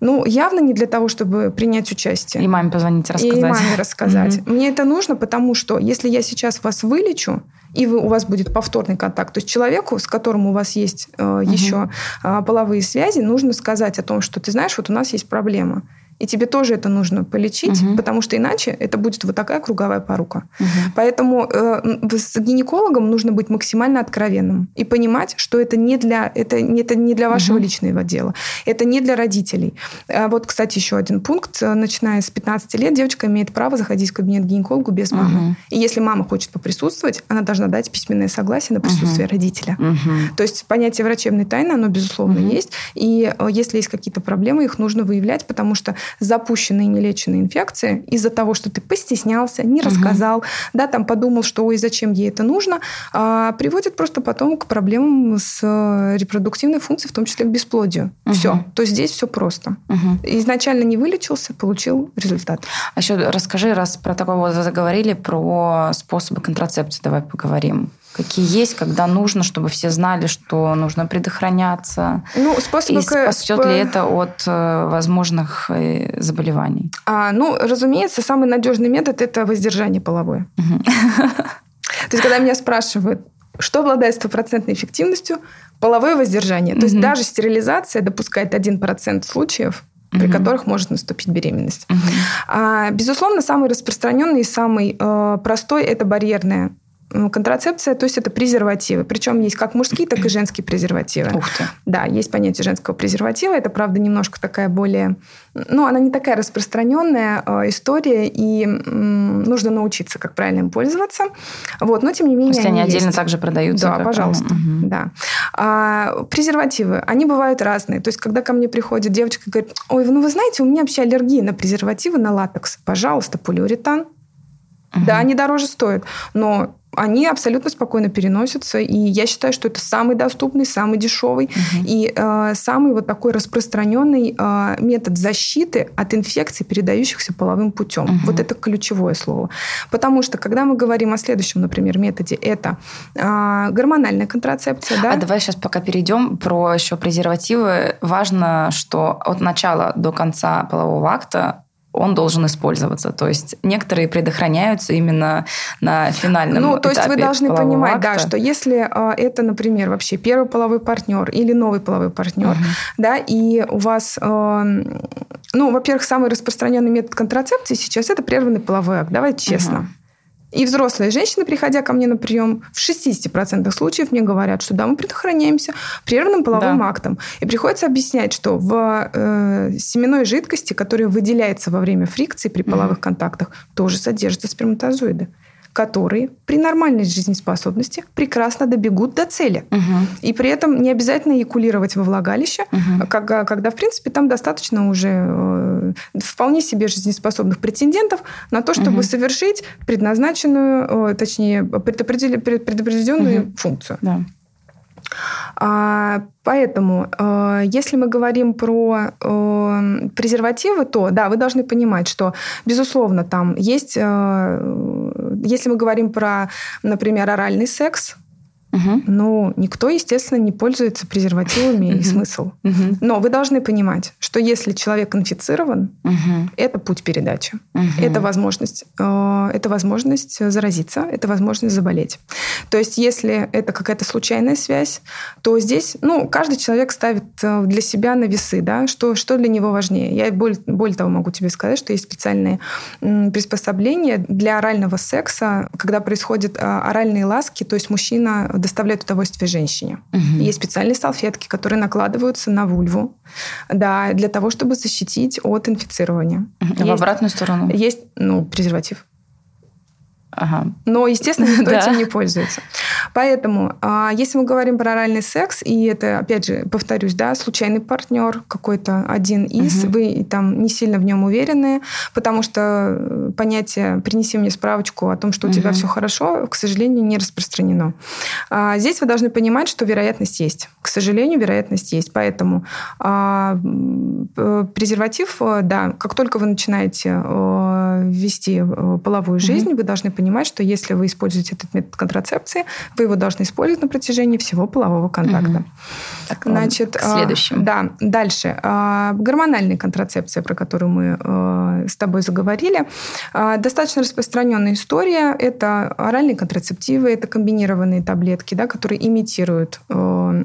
Ну, явно не для того, чтобы принять участие. И маме позвонить, рассказать. И маме рассказать. Угу. Мне это нужно, потому что если я сейчас вас вылечу, и вы, у вас будет повторный контакт, то есть человеку, с которым у вас есть э, угу. еще э, половые связи, нужно сказать о том, что ты знаешь, вот у нас есть проблема. И тебе тоже это нужно полечить, угу. потому что иначе это будет вот такая круговая порука. Угу. Поэтому э, с гинекологом нужно быть максимально откровенным и понимать, что это не для, это, это не для вашего угу. личного дела, это не для родителей. А вот, кстати, еще один пункт. Начиная с 15 лет девочка имеет право заходить в кабинет гинекологу без мамы. Угу. И если мама хочет поприсутствовать, она должна дать письменное согласие на присутствие угу. родителя. Угу. То есть понятие врачебной тайны, оно, безусловно, угу. есть. И э, если есть какие-то проблемы, их нужно выявлять, потому что запущенные нелеченные инфекции из-за того, что ты постеснялся, не угу. рассказал, да, там подумал, что ой, зачем ей это нужно, а, приводит просто потом к проблемам с э, репродуктивной функцией, в том числе к бесплодию. Угу. Все. То есть здесь все просто. Угу. Изначально не вылечился, получил результат. А еще расскажи, раз про такое вот заговорили, про способы контрацепции давай поговорим. какие есть, когда нужно, чтобы все знали, что нужно предохраняться? Ну, способы... И спасет ли это от э, возможных заболеваний? А, ну, разумеется, самый надежный метод – это воздержание половое. То есть, когда меня спрашивают, что обладает стопроцентной эффективностью? Половое воздержание. То есть даже стерилизация допускает 1% случаев, при которых может наступить беременность. А, безусловно, самый распространенный и самый э, простой это барьерная контрацепция, то есть это презервативы. Причем есть как мужские, так и женские презервативы. Ух ты. Да, есть понятие женского презерватива. Это, правда, немножко такая более... Ну, она не такая распространенная э, история, и м, нужно научиться, как правильно им пользоваться. Вот, но, тем не менее, Если они, они отдельно есть. также продаются? Да, как... пожалуйста. Угу. Да. А, презервативы, они бывают разные. То есть, когда ко мне приходит девочка и говорит, ой, ну вы знаете, у меня вообще аллергия на презервативы, на латекс. Пожалуйста, полиуретан. Да, они дороже стоят, но они абсолютно спокойно переносятся. И я считаю, что это самый доступный, самый дешевый и э, самый вот такой распространенный э, метод защиты от инфекций, передающихся половым путем. Вот это ключевое слово. Потому что, когда мы говорим о следующем, например, методе, это э, гормональная контрацепция. Да? А давай сейчас пока перейдем про еще презервативы. Важно, что от начала до конца полового акта он должен использоваться. То есть некоторые предохраняются именно на финальном Ну, то есть вы должны понимать, акта. да, что если э, это, например, вообще первый половой партнер или новый половой партнер, Мгм. да, и у вас, э, ну, во-первых, самый распространенный метод контрацепции сейчас это прерванный половой акт, давайте честно. Мгм. И взрослые женщины, приходя ко мне на прием, в 60% случаев мне говорят, что да, мы предохраняемся прерванным половым Да. актом. И приходится объяснять, что в э, семенной жидкости, которая выделяется во время фрикции при половых контактах, тоже содержатся сперматозоиды, которые при нормальной жизнеспособности прекрасно добегут до цели. Мгм. И при этом не обязательно эякулировать во влагалище, Мгм. когда, когда, в принципе, там достаточно уже э, вполне себе жизнеспособных претендентов на то, чтобы Мгм. совершить предназначенную, э, точнее, предопредели- пред- предопределенную Мгм. функцию. Да. А, поэтому, э, если мы говорим про э, презервативы, то да, вы должны понимать, что, безусловно, там есть, э, если мы говорим про, например, оральный секс, Мгм. ну, никто, естественно, не пользуется презервативами, и смысл. Но вы должны понимать, что если человек инфицирован, это путь передачи. Это возможность, э, это возможность заразиться, это возможность заболеть. То есть, если это какая-то случайная связь, то здесь, ну, каждый человек ставит э, для себя на весы, да, что, что для него важнее. Я более, более того могу тебе сказать, что есть специальные приспособления для орального секса, когда происходят э, оральные ласки, то есть мужчина доставляет удовольствие женщине. Мгм. Есть специальные салфетки, которые накладываются на вульву, да, для того, чтобы защитить от инфицирования. В Есть- обратную сторону. есть, ну, презерватив. Ага. Но, естественно, *laughs* никто Да. этим не пользуется. Поэтому, а, если мы говорим про оральный секс, и это, опять же, повторюсь, да, случайный партнер какой-то один из, Мгм. вы там не сильно в нем уверены, потому что э, понятие «принеси мне справочку о том, что у тебя Мгм. все хорошо», к сожалению, не распространено. А, Здесь вы должны понимать, что вероятность есть. К сожалению, вероятность есть. Поэтому а, п- презерватив, э, да, как только вы начинаете э, вести э, половую жизнь, вы должны понимать, что если вы используете этот метод контрацепции, вы его должны использовать на протяжении всего полового контакта. Мгм. Так, Значит, к а, следующему. да, дальше. А, Гормональная контрацепция, про которую мы э, с тобой заговорили, а, достаточно распространенная история. Это оральные контрацептивы, это комбинированные таблетки, да, которые имитируют э,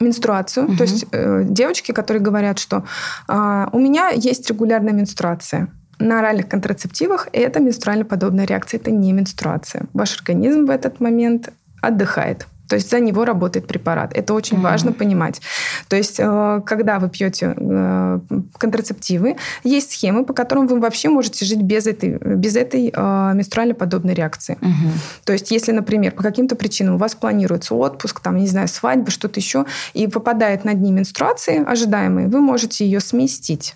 менструацию. Мгм. То есть э, девочки, которые говорят, что а, у меня есть регулярная менструация. На оральных контрацептивах это менструально-подобная реакция, это не менструация. Ваш организм в этот момент отдыхает. То есть за него работает препарат. Это очень Мгм. важно понимать. То есть, э, когда вы пьете э, контрацептивы, есть схемы, по которым вы вообще можете жить без этой, без этой э, менструально-подобной реакции. Мгм. То есть, если, например, по каким-то причинам у вас планируется отпуск, там, не знаю, свадьба, что-то еще, и попадает на дни менструации ожидаемые, вы можете ее сместить.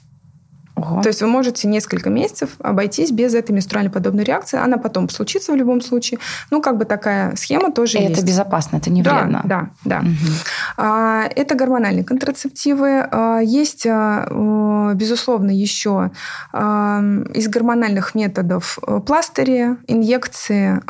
Ого. То есть вы можете несколько месяцев обойтись без этой менструально-подобной реакции. Она потом случится в любом случае. Ну, как бы такая схема тоже И есть. это безопасно, это не да, вредно. да, да. Мгм. А, Это гормональные контрацептивы. А, Есть, а, безусловно, еще а, из гормональных методов э, пластыри, инъекции,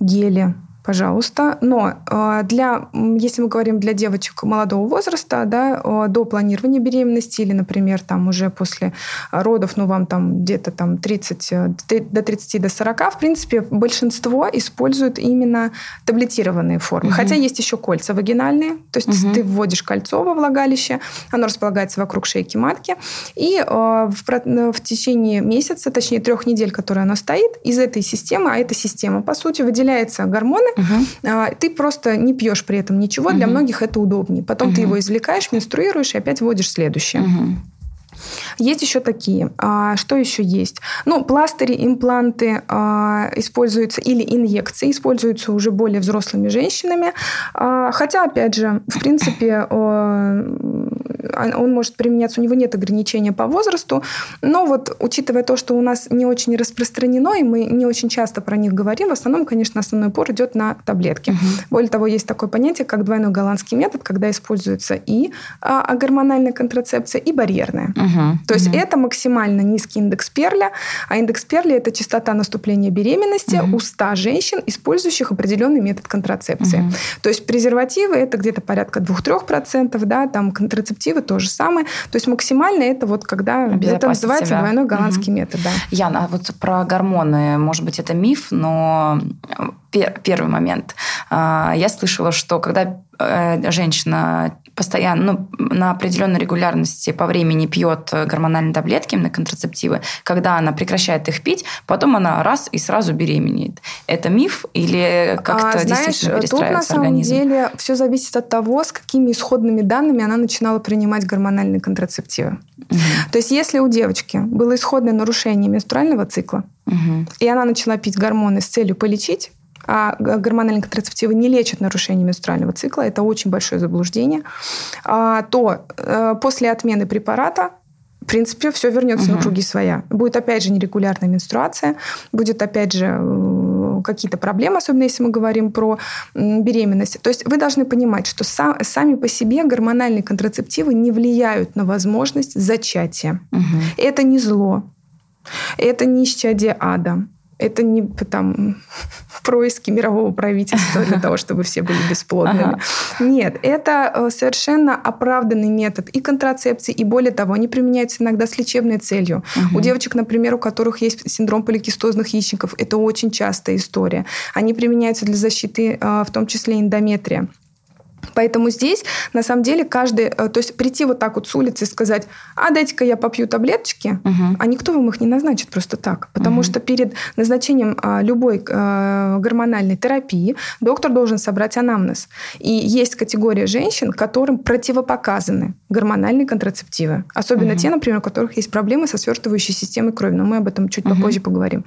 гели, пожалуйста. Но э, для, если мы говорим для девочек молодого возраста, да, до планирования беременности или, например, там уже после родов, ну, вам там где-то там 30, э, до 30 до 40, в принципе, большинство используют именно таблетированные формы. Угу. Хотя есть еще кольца вагинальные, то есть угу. ты вводишь кольцо во влагалище, оно располагается вокруг шейки матки, и э, в, в течение месяца, точнее трех недель, которые оно стоит, из этой системы, а эта система, по сути, выделяются гормоны, Угу. Ты просто не пьешь при этом ничего. Угу. Для многих это удобнее. Потом угу. ты его извлекаешь, менструируешь и опять вводишь следующее. Угу. Есть еще такие. А, что еще есть? Ну, пластыри, импланты а, используются или инъекции используются уже более взрослыми женщинами. А, хотя, опять же, в принципе, он может применяться, у него нет ограничения по возрасту, но вот учитывая то, что у нас не очень распространено, и мы не очень часто про них говорим, в основном, конечно, основной упор идет на таблетки. Угу. Более того, есть такое понятие, как двойной голландский метод, когда используется и а, гормональная контрацепция, и барьерная. Угу. То есть угу. это максимально низкий индекс Перля, а индекс Перля – это частота наступления беременности угу. у 100 женщин, использующих определенный метод контрацепции. Угу. То есть презервативы – это где-то порядка 2-3%, да, там контрацептивы то же самое. То есть максимально это вот когда это называется себя. двойной голландский угу. метод. Да. Яна, а вот про гормоны, может быть, это миф, но первый момент. А, я слышала, что когда э, женщина постоянно, ну, на определенной регулярности по времени пьет гормональные таблетки, на контрацептивы, когда она прекращает их пить, потом она раз и сразу беременеет. Это миф или как-то а, знаешь, действительно перестраивается тут, на самом деле все зависит от того, с какими исходными данными она начинала принимать гормональные контрацептивы. Угу. То есть если у девочки было исходное нарушение менструального цикла, угу. и она начала пить гормоны с целью полечить, а гормональные контрацептивы не лечат нарушение менструального цикла, это очень большое заблуждение, а, то э, после отмены препарата в принципе, все вернется угу. на круги своя. Будет опять же нерегулярная менструация, будет опять же э, какие-то проблемы, особенно если мы говорим про беременность. То есть вы должны понимать, что сам, сами по себе гормональные контрацептивы не влияют на возможность зачатия. Угу. Это не зло, это не исчадие ада. Это не там происки мирового правительства для того, чтобы все были бесплодными. Нет, это э, совершенно оправданный метод и контрацепции, и более того, они применяются иногда с лечебной целью. У девочек, например, у которых есть синдром поликистозных яичников, это очень частая история. Они применяются для защиты, э, в том числе эндометрия. Поэтому здесь, на самом деле, каждый... Э, то есть прийти вот так вот с улицы и сказать, а дайте-ка я попью таблеточки, угу. а никто вам их не назначит просто так. Потому угу. что перед назначением а, любой а, гормональной терапии доктор должен собрать анамнез. И есть категория женщин, которым противопоказаны гормональные контрацептивы. Особенно угу. те, например, у которых есть проблемы со свертывающей системой крови. Но мы об этом чуть угу. попозже поговорим.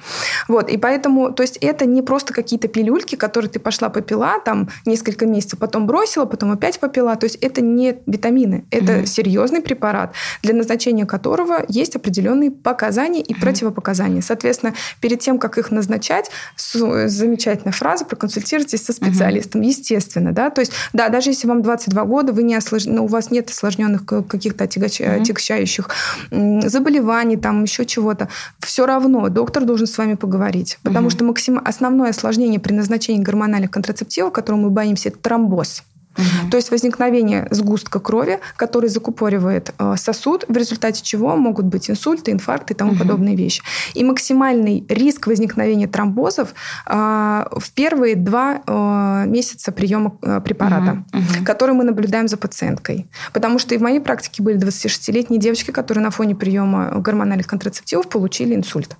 Вот. И поэтому, то есть это не просто какие-то пилюльки, которые ты пошла попила там несколько месяцев, потом бросила, потом опять попила. То есть это не витамины, это угу. серьезный препарат, для назначения которого есть определенные показания и угу. противопоказания. Соответственно, перед тем, как их назначать, замечательная фраза, проконсультируйтесь со специалистом, угу. естественно. Да? То есть, да, даже если вам 22 года, вы не ослож... ну, у вас нет осложненных каких-то отягощ... угу. отягощающих заболеваний, там еще чего-то, все равно доктор должен с вами поговорить. Потому угу. что максим... основное осложнение при назначении гормональных контрацептивов, которого мы боимся, это тромбоз. Угу. То есть возникновение сгустка крови, который закупоривает э, сосуд, в результате чего могут быть инсульты, инфаркты и тому угу. подобные вещи. И максимальный риск возникновения тромбозов э, в первые два э, месяца приема препарата, угу. Угу. который мы наблюдаем за пациенткой. Потому что и в моей практике были 26-летние девочки, которые на фоне приема гормональных контрацептивов получили инсульт.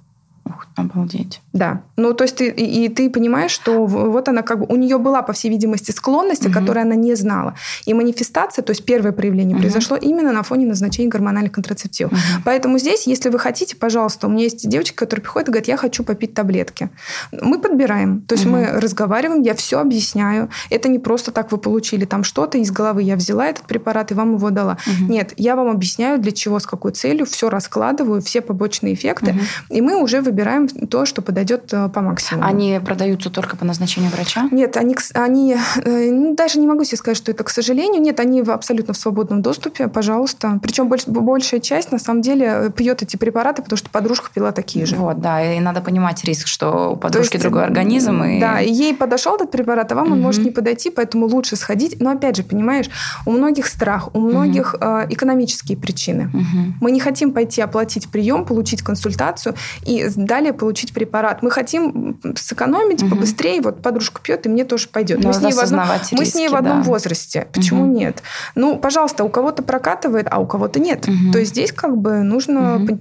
Ух, обалдеть. Да. Ну, то есть ты, и, и ты понимаешь, что вот она как бы... У нее была, по всей видимости, склонность, угу. которой она не знала. И манифестация, то есть первое проявление, угу. произошло именно на фоне назначения гормональных контрацептивов. Угу. Поэтому здесь, если вы хотите, пожалуйста, у меня есть девочки, которые приходят и говорят, я хочу попить таблетки. Мы подбираем. То есть угу. мы разговариваем, я все объясняю. Это не просто так вы получили там что-то из головы, я взяла этот препарат и вам его дала. Угу. Нет, я вам объясняю, для чего, с какой целью, все раскладываю, все побочные эффекты. Угу. И мы уже выбираем выбираем то, что подойдет э, по максимуму. Они продаются только по назначению врача? Нет, они, они э, ну, даже не могу себе сказать, что это к сожалению. Нет, они абсолютно в свободном доступе, пожалуйста. Причем больш, большая часть, на самом деле, пьет эти препараты, потому что подружка пила такие же. Вот, да, и надо понимать риск, что у подружки есть, другой организм. И... Да, и ей подошел этот препарат, а вам угу. он может не подойти, поэтому лучше сходить. Но опять же, понимаешь, у многих страх, у многих угу. э, экономические причины. Угу. Мы не хотим пойти оплатить прием, получить консультацию и далее получить препарат. Мы хотим сэкономить угу. побыстрее. Вот подружка пьет, и мне тоже пойдет. мы с, ней в одном, риски, мы с ней в одном возрасте. Почему угу. нет? Ну, пожалуйста, у кого-то прокатывает, а у кого-то нет. Угу. То есть здесь как бы нужно угу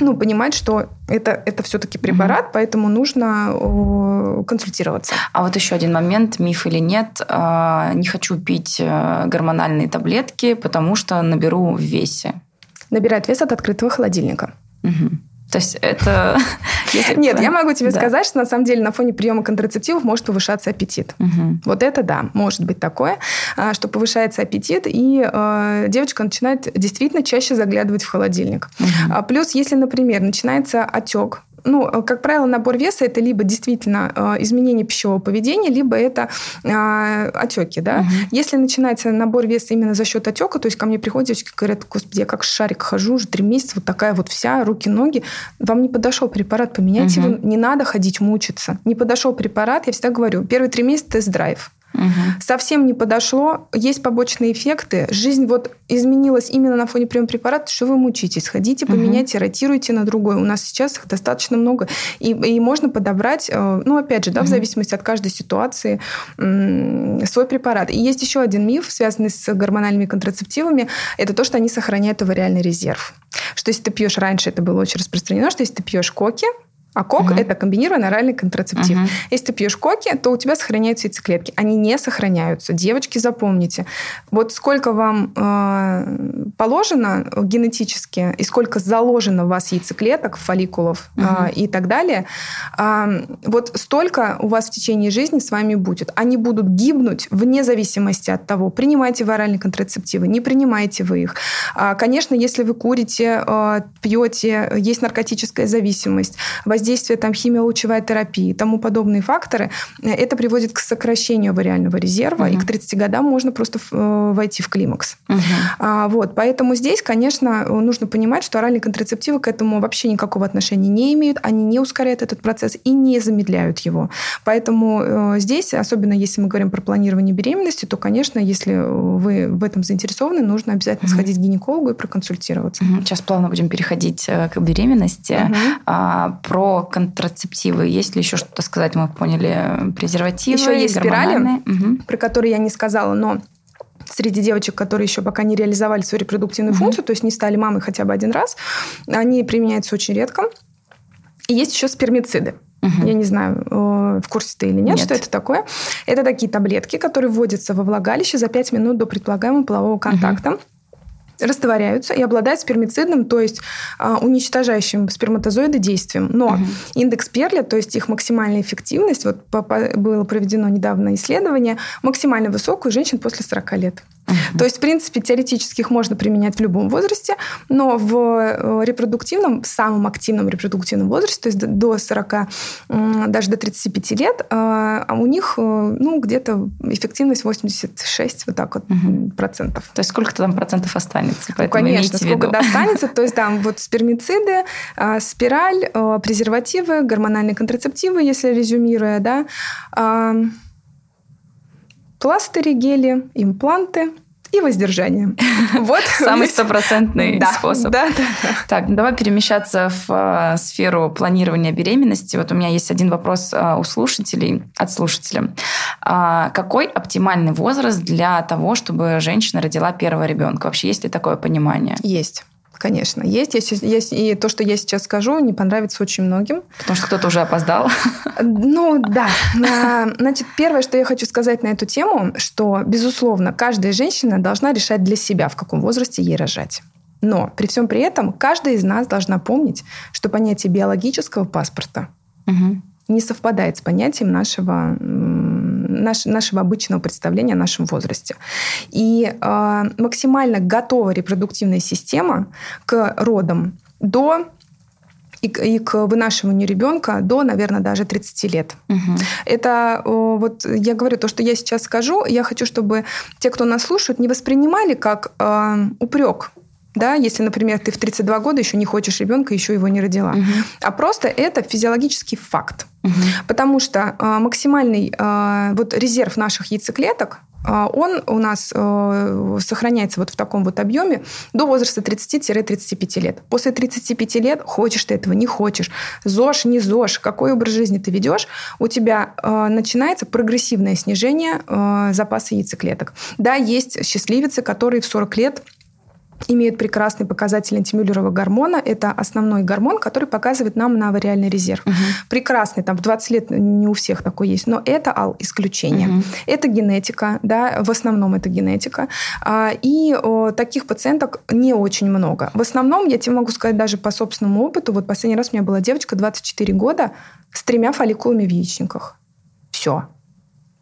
ну, понимать, что это, это все-таки препарат, угу. поэтому нужно консультироваться. А вот еще один момент, миф или нет, а, не хочу пить э, гормональные таблетки, потому что наберу в весе. Набирает вес от открытого холодильника. Угу. То есть это... *laughs* Нет, я могу тебе сказать, что на самом деле на фоне приема контрацептивов может повышаться аппетит. Вот это да, может быть такое, а, что повышается аппетит, и э, девочка начинает действительно чаще заглядывать в холодильник. А плюс, если, например, начинается отек, ну, э, как правило, набор веса это либо действительно э, изменение пищевого поведения, либо это э, отеки, да. Угу. Если начинается набор веса именно за счет отека, то есть ко мне приходят девочки, говорят, господи, я как шарик хожу уже три месяца, вот такая вот вся, руки, ноги, вам не подошел препарат, поменяйте угу. его, не надо ходить мучиться. Не подошел препарат, я всегда говорю, первые три месяца тест-драйв. Угу. Совсем не подошло, есть побочные эффекты. Жизнь вот изменилась именно на фоне приема препарата, что вы мучитесь. Ходите, поменяйте, угу. ротируйте на другой. У нас сейчас их достаточно много. И, и можно подобрать, э, ну, опять же, да, угу. в зависимости от каждой ситуации, свой препарат. И есть еще один миф, связанный с гормональными контрацептивами, это то, что они сохраняют овариальный резерв. Что если ты пьешь раньше, это было очень распространено, что если ты пьешь коки, а кок угу. это комбинированный оральный контрацептив. Угу. Если ты пьешь коки, то у тебя сохраняются яйцеклетки. Они не сохраняются. Девочки, запомните. Вот сколько вам э, положено генетически и сколько заложено в вас яйцеклеток, фолликулов угу. э, и так далее, э, вот столько у вас в течение жизни с вами будет. Они будут гибнуть вне зависимости от того, принимаете вы оральные контрацептивы, не принимаете вы их. А, конечно, если вы курите, э, пьете, есть наркотическая зависимость, воздействие воздействие там, химиолучевая терапии и тому подобные факторы, э, это приводит к сокращению вариального резерва, угу. и к 30 годам можно просто э, войти в климакс. Угу. А, вот, поэтому здесь, конечно, нужно понимать, что оральные контрацептивы к этому вообще никакого отношения не имеют, они не ускоряют этот процесс и не замедляют его. Поэтому э, здесь, особенно если мы говорим про планирование беременности, то, конечно, если вы в этом заинтересованы, нужно обязательно угу. сходить к гинекологу и проконсультироваться. Угу. Сейчас плавно будем переходить к беременности. Угу. А, про контрацептивы. Есть ли еще что-то сказать? Мы поняли презервативы, Еще есть спирали, угу. про которые я не сказала, но среди девочек, которые еще пока не реализовали свою репродуктивную угу. функцию, то есть не стали мамой хотя бы один раз, они применяются очень редко. И есть еще спермициды. Угу. Я не знаю, э, в курсе ты или нет, нет, что это такое. Это такие таблетки, которые вводятся во влагалище за 5 минут до предполагаемого полового контакта. Угу растворяются и обладают спермицидным, то есть э, уничтожающим сперматозоиды действием. Но угу. индекс Перля, то есть их максимальная эффективность, вот было проведено недавно исследование, максимально высокую женщин после 40 лет. То есть, в принципе, теоретически их можно применять в любом возрасте, но в э, репродуктивном, самом активном репродуктивном возрасте, то есть до 40, даже до 35 лет, а, а у них э, ну, где-то эффективность 86 вот так вот угу. процентов. То есть сколько-то там процентов останется? Ну, конечно, сколько останется. То есть там вот спермициды, спираль, презервативы, гормональные контрацептивы, если резюмируя, да, пластыри, гели, импланты и воздержание. *laughs* Вот *laughs* самый стопроцентный да, способ. Да, да, да. Так, давай перемещаться в э, сферу планирования беременности. Вот у меня есть один вопрос э, у слушателей, от слушателя. А, какой оптимальный возраст для того, чтобы женщина родила первого ребенка? Вообще есть ли такое понимание? Есть. Конечно, есть. есть, есть. И то, что я сейчас скажу, не понравится очень многим. Потому что кто-то уже опоздал. Ну, да. Значит, первое, что я хочу сказать на эту тему, что, безусловно, каждая женщина должна решать для себя, в каком возрасте ей рожать. Но при всем при этом каждая из нас должна помнить, что понятие биологического паспорта угу. не совпадает с понятием нашего наш, нашего обычного представления о нашем возрасте. И э, максимально готова репродуктивная система к родам до и, и к вынашиванию ребенка до, наверное, даже 30 лет. Угу. Это вот я говорю то, что я сейчас скажу, я хочу, чтобы те, кто нас слушают, не воспринимали как э, упрек да, если, например, ты в 32 года еще не хочешь ребенка, еще его не родила. Угу. А просто это физиологический факт. Угу. Потому что э, максимальный э, вот резерв наших яйцеклеток, э, он у нас э, сохраняется вот в таком вот объеме до возраста 30-35 лет. После 35 лет, хочешь ты этого, не хочешь, ЗОЖ, не ЗОЖ, какой образ жизни ты ведешь, у тебя э, начинается прогрессивное снижение э, запаса яйцеклеток. Да, есть счастливицы, которые в 40 лет имеют прекрасный показатель антимюллерового гормона. Это основной гормон, который показывает нам на авариальный резерв. Угу. Прекрасный, там в 20 лет не у всех такой есть, но это ал исключение. Угу. Это генетика, да, в основном это генетика. А, и таких пациенток не очень много. В основном, я тебе могу сказать даже по собственному опыту, вот последний раз у меня была девочка 24 года с тремя фолликулами в яичниках. Все.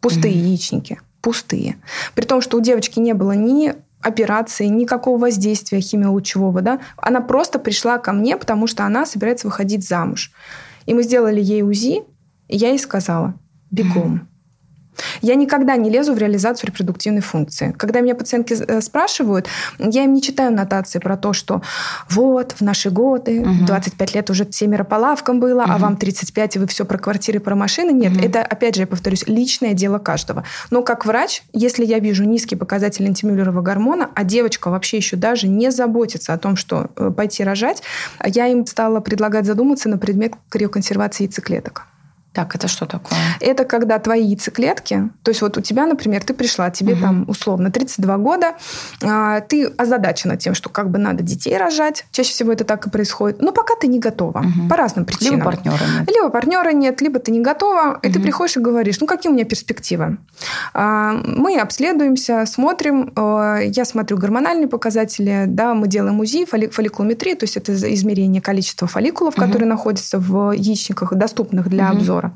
Пустые угу. яичники пустые. При том, что у девочки не было ни операции, никакого воздействия химиолучевого, да, она просто пришла ко мне, потому что она собирается выходить замуж. И мы сделали ей УЗИ, и я ей сказала, бегом. Я никогда не лезу в реализацию репродуктивной функции. Когда меня пациентки э, спрашивают, я им не читаю нотации про то, что вот, в наши годы, угу. 25 лет уже семеро по лавкам было, угу. а вам 35, и вы все про квартиры, про машины. Нет, угу. это, опять же, я повторюсь, личное дело каждого. Но как врач, если я вижу низкий показатель антимюллерова гормона, а девочка вообще еще даже не заботится о том, что э, пойти рожать, я им стала предлагать задуматься на предмет криоконсервации яйцеклеток. Так, это что такое? Это когда твои яйцеклетки, то есть вот у тебя, например, ты пришла, тебе угу. там условно 32 года, а, ты озадачена тем, что как бы надо детей рожать. Чаще всего это так и происходит. Но пока ты не готова. Угу. По разным причинам. Либо партнера нет. Либо партнера нет, либо ты не готова, угу. и ты приходишь и говоришь, ну какие у меня перспективы? А, мы обследуемся, смотрим, а, я смотрю гормональные показатели, да, мы делаем УЗИ, фолликулометрию, то есть это измерение количества фолликулов, угу. которые находятся в яичниках, доступных для угу. обзора.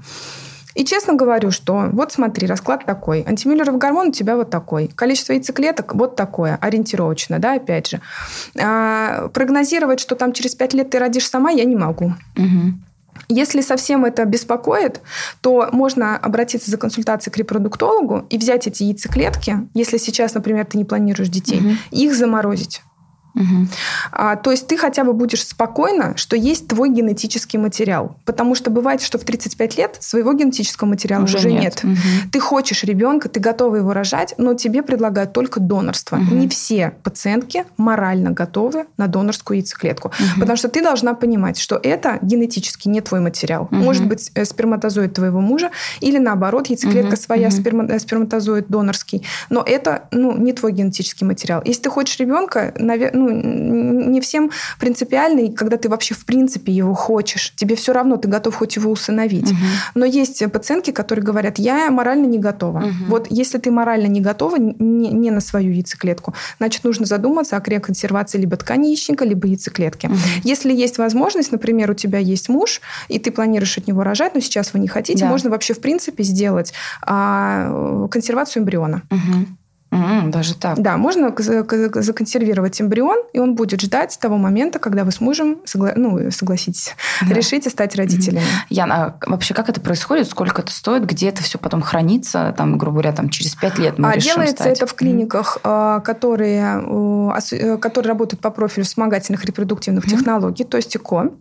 И честно говорю, что вот смотри, расклад такой. Антимюллеров гормон у тебя вот такой. Количество яйцеклеток вот такое, ориентировочно, да, опять же. А, прогнозировать, что там через пять лет ты родишь сама, я не могу. Угу. Если совсем это беспокоит, то можно обратиться за консультацией к репродуктологу и взять эти яйцеклетки, если сейчас, например, ты не планируешь детей, угу. их заморозить. Угу. А, то есть ты хотя бы будешь спокойна, что есть твой генетический материал. Потому что бывает, что в 35 лет своего генетического материала уже, уже нет. нет. Угу. Ты хочешь ребенка, ты готова его рожать, но тебе предлагают только донорство. Угу. Не все пациентки морально готовы на донорскую яйцеклетку. Угу. Потому что ты должна понимать, что это генетически не твой материал. Угу. Может быть, э, сперматозоид твоего мужа или наоборот, яйцеклетка угу. своя, угу. Сперма, сперматозоид донорский. Но это ну, не твой генетический материал. Если ты хочешь ребенка, наверное, ну, не всем принципиально, и когда ты вообще в принципе его хочешь, тебе все равно, ты готов хоть его усыновить. Угу. Но есть пациентки, которые говорят, я морально не готова. Угу. Вот если ты морально не готова, не, не на свою яйцеклетку, значит, нужно задуматься о криоконсервации либо ткани яичника, либо яйцеклетки. Угу. Если есть возможность, например, у тебя есть муж, и ты планируешь от него рожать, но сейчас вы не хотите, да. можно вообще в принципе сделать а, консервацию эмбриона. Угу. Mm, даже так. Да, можно законсервировать эмбрион, и он будет ждать того момента, когда вы с мужем согла... ну, согласитесь, да. решите стать родителями. Mm-hmm. Яна, а вообще как это происходит? Сколько это стоит? Где это все потом хранится? Там, грубо говоря, там через пять лет мы а, решим Делается стать. это в клиниках, mm-hmm. которые, э, которые работают по профилю вспомогательных репродуктивных mm-hmm. технологий, то есть ИКО.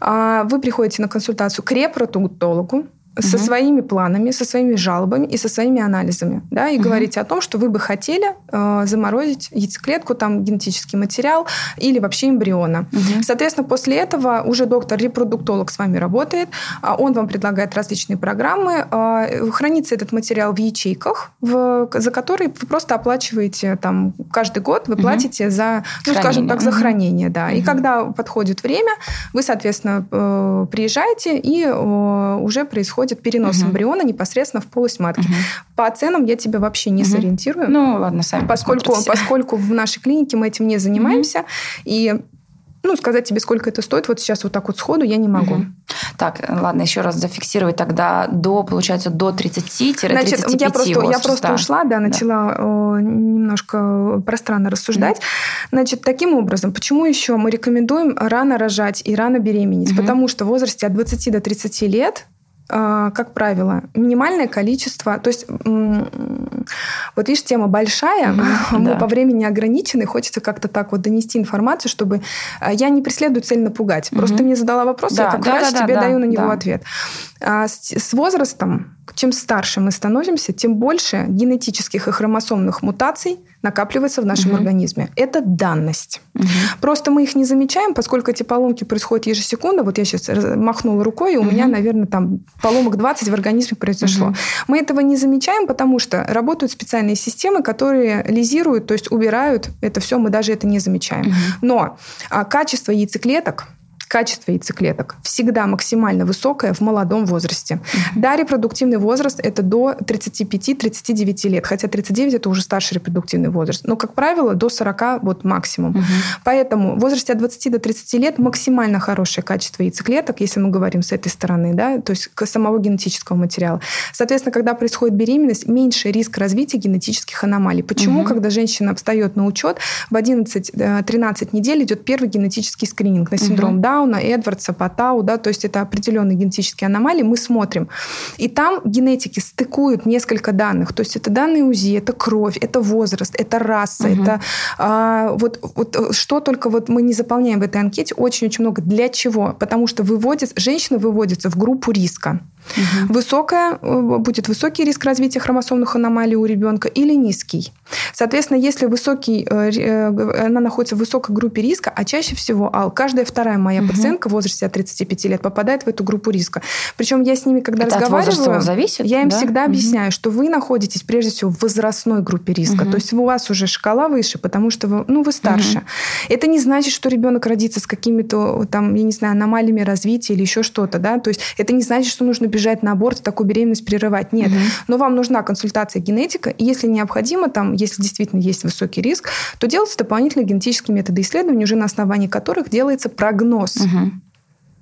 А, вы приходите на консультацию к репродуктологу, со угу. своими планами, со своими жалобами и со своими анализами, да, и угу. говорите о том, что вы бы хотели э, заморозить яйцеклетку, там генетический материал или вообще эмбриона. Угу. Соответственно, после этого уже доктор-репродуктолог с вами работает, а он вам предлагает различные программы, э, хранится этот материал в ячейках, в, за которые вы просто оплачиваете там каждый год, вы угу. платите за, ну, хранение. скажем так, за угу. хранение, да. Угу. И когда подходит время, вы, соответственно, э, приезжаете и э, уже происходит происходит перенос угу. эмбриона непосредственно в полость матки. Угу. По ценам я тебя вообще не угу. сориентирую. Ну, ладно, сами поскольку, поскольку в нашей клинике мы этим не занимаемся. Угу. И ну, сказать тебе, сколько это стоит, вот сейчас вот так вот сходу я не могу. Угу. Так, ладно, еще раз зафиксировать тогда до, получается, до 30-35 Значит, я просто, я просто ушла, да, начала да. немножко пространно рассуждать. Угу. Значит, таким образом, почему еще мы рекомендуем рано рожать и рано беременеть? Угу. Потому что в возрасте от 20 до 30 лет как правило, минимальное количество, то есть вот видишь, тема большая, mm-hmm, *laughs* мы да. по времени ограничены, хочется как-то так вот донести информацию, чтобы а, я не преследую цель напугать. Mm-hmm. Просто ты мне задала вопрос, да, я как да, врач да, тебе да, даю на него да. ответ. А с, с возрастом, чем старше мы становимся, тем больше генетических и хромосомных мутаций накапливается в нашем угу. организме. Это данность. Угу. Просто мы их не замечаем, поскольку эти поломки происходят ежесекундно. Вот я сейчас махнула рукой, и у угу. меня, наверное, там поломок 20 в организме произошло. Угу. Мы этого не замечаем, потому что работают специальные системы, которые лизируют, то есть убирают это все, мы даже это не замечаем. Угу. Но а, качество яйцеклеток качество яйцеклеток всегда максимально высокое в молодом возрасте. Mm-hmm. Да, репродуктивный возраст это до 35-39 лет, хотя 39 это уже старший репродуктивный возраст. Но, как правило, до 40 вот максимум. Mm-hmm. Поэтому в возрасте от 20 до 30 лет максимально хорошее качество яйцеклеток, если мы говорим с этой стороны, да, то есть самого генетического материала. Соответственно, когда происходит беременность, меньше риск развития генетических аномалий. Почему, mm-hmm. когда женщина встает на учет, в 11-13 э, недель идет первый генетический скрининг на синдром mm-hmm. Дауна, Брауна, Эдвардса, Патау, да, то есть это определенные генетические аномалии, мы смотрим. И там генетики стыкуют несколько данных, то есть это данные УЗИ, это кровь, это возраст, это раса, угу. это а, вот, вот что только вот мы не заполняем в этой анкете, очень-очень много. Для чего? Потому что выводится, женщина выводится в группу риска. Угу. Высокая, э, будет высокий риск развития хромосомных аномалий у ребенка или низкий. Соответственно, если высокий, э, э, она находится в высокой группе риска, а чаще всего, Ал, каждая вторая моя угу. Пациентка в возрасте от 35 лет попадает в эту группу риска. Причем я с ними, когда Это разговариваю, зависит, я им да? всегда угу. объясняю, что вы находитесь прежде всего в возрастной группе риска. Угу. То есть у вас уже шкала выше, потому что вы, ну, вы старше. Угу. Это не значит, что ребенок родится с какими-то там, я не знаю, аномалиями развития или еще что-то, да. То есть это не значит, что нужно бежать на аборт, такую беременность прерывать. Нет. Угу. Но вам нужна консультация генетика, и если необходимо, там, если действительно есть высокий риск, то делаются дополнительные генетические методы исследования, уже на основании которых делается прогноз. Угу.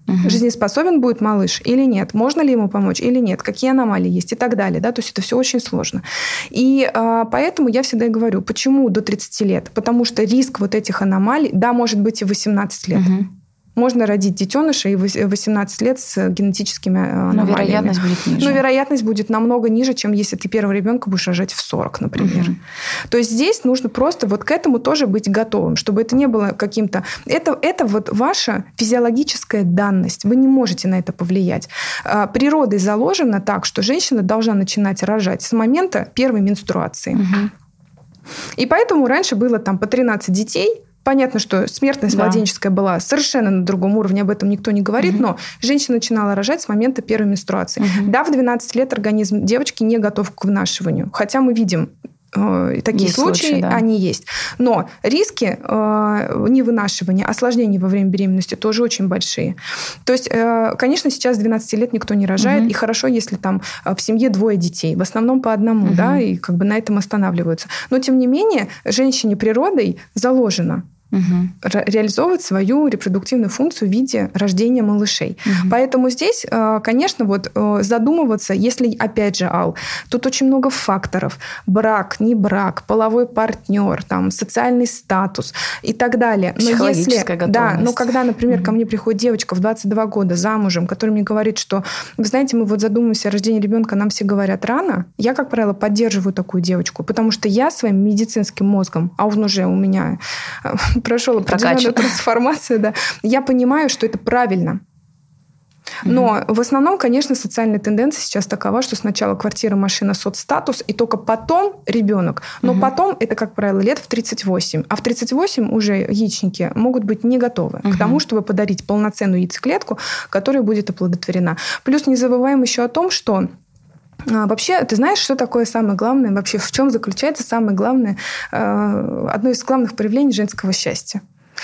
Угу. Жизнеспособен будет малыш или нет? Можно ли ему помочь или нет? Какие аномалии есть и так далее. Да? То есть это все очень сложно. И а, поэтому я всегда говорю, почему до 30 лет? Потому что риск вот этих аномалий, да, может быть и 18 лет. Угу. Можно родить детеныша и 18 лет с генетическими э, аномалиями. Но вероятность будет ниже. Но вероятность будет намного ниже, чем если ты первого ребенка будешь рожать в 40, например. Угу. То есть здесь нужно просто вот к этому тоже быть готовым, чтобы это не было каким-то... Это, это вот ваша физиологическая данность. Вы не можете на это повлиять. А, природой заложено так, что женщина должна начинать рожать с момента первой менструации. Угу. И поэтому раньше было там по 13 детей, Понятно, что смертность да. младенческая была совершенно на другом уровне, об этом никто не говорит, угу. но женщина начинала рожать с момента первой менструации. Угу. Да, в 12 лет организм девочки не готов к вынашиванию. Хотя мы видим Э, такие есть случаи, случаи да. они есть. Но риски э, невынашивания, осложнений во время беременности тоже очень большие. То есть, э, конечно, сейчас 12 лет никто не рожает, угу. и хорошо, если там в семье двое детей, в основном по одному, угу. да, и как бы на этом останавливаются. Но, тем не менее, женщине природой заложено угу. реализовывать свою репродуктивную функцию в виде рождения малышей. Угу. Поэтому здесь, э, конечно, вот э, задумываться, если, опять же, Ал, тут очень много факторов. Брак, не брак, половой партнер, там, социальный статус и так далее. Но если, да, но когда, например, угу. ко мне приходит девочка в 22 года замужем, которая мне говорит, что, вы знаете, мы вот задумываемся о рождении ребенка, нам все говорят рано, я, как правило, поддерживаю такую девочку, потому что я своим медицинским мозгом, а он уже у меня э, прошел определенную трансформацию, да, я понимаю, что это правильно. Но mm-hmm. в основном, конечно, социальная тенденция сейчас такова, что сначала квартира, машина, соцстатус, и только потом ребенок. Но mm-hmm. потом это, как правило, лет в 38. А в 38 уже яичники могут быть не готовы mm-hmm. к тому, чтобы подарить полноценную яйцеклетку, которая будет оплодотворена. Плюс не забываем еще о том, что а, вообще, ты знаешь, что такое самое главное? Вообще, в чем заключается самое главное, э, одно из главных проявлений женского счастья?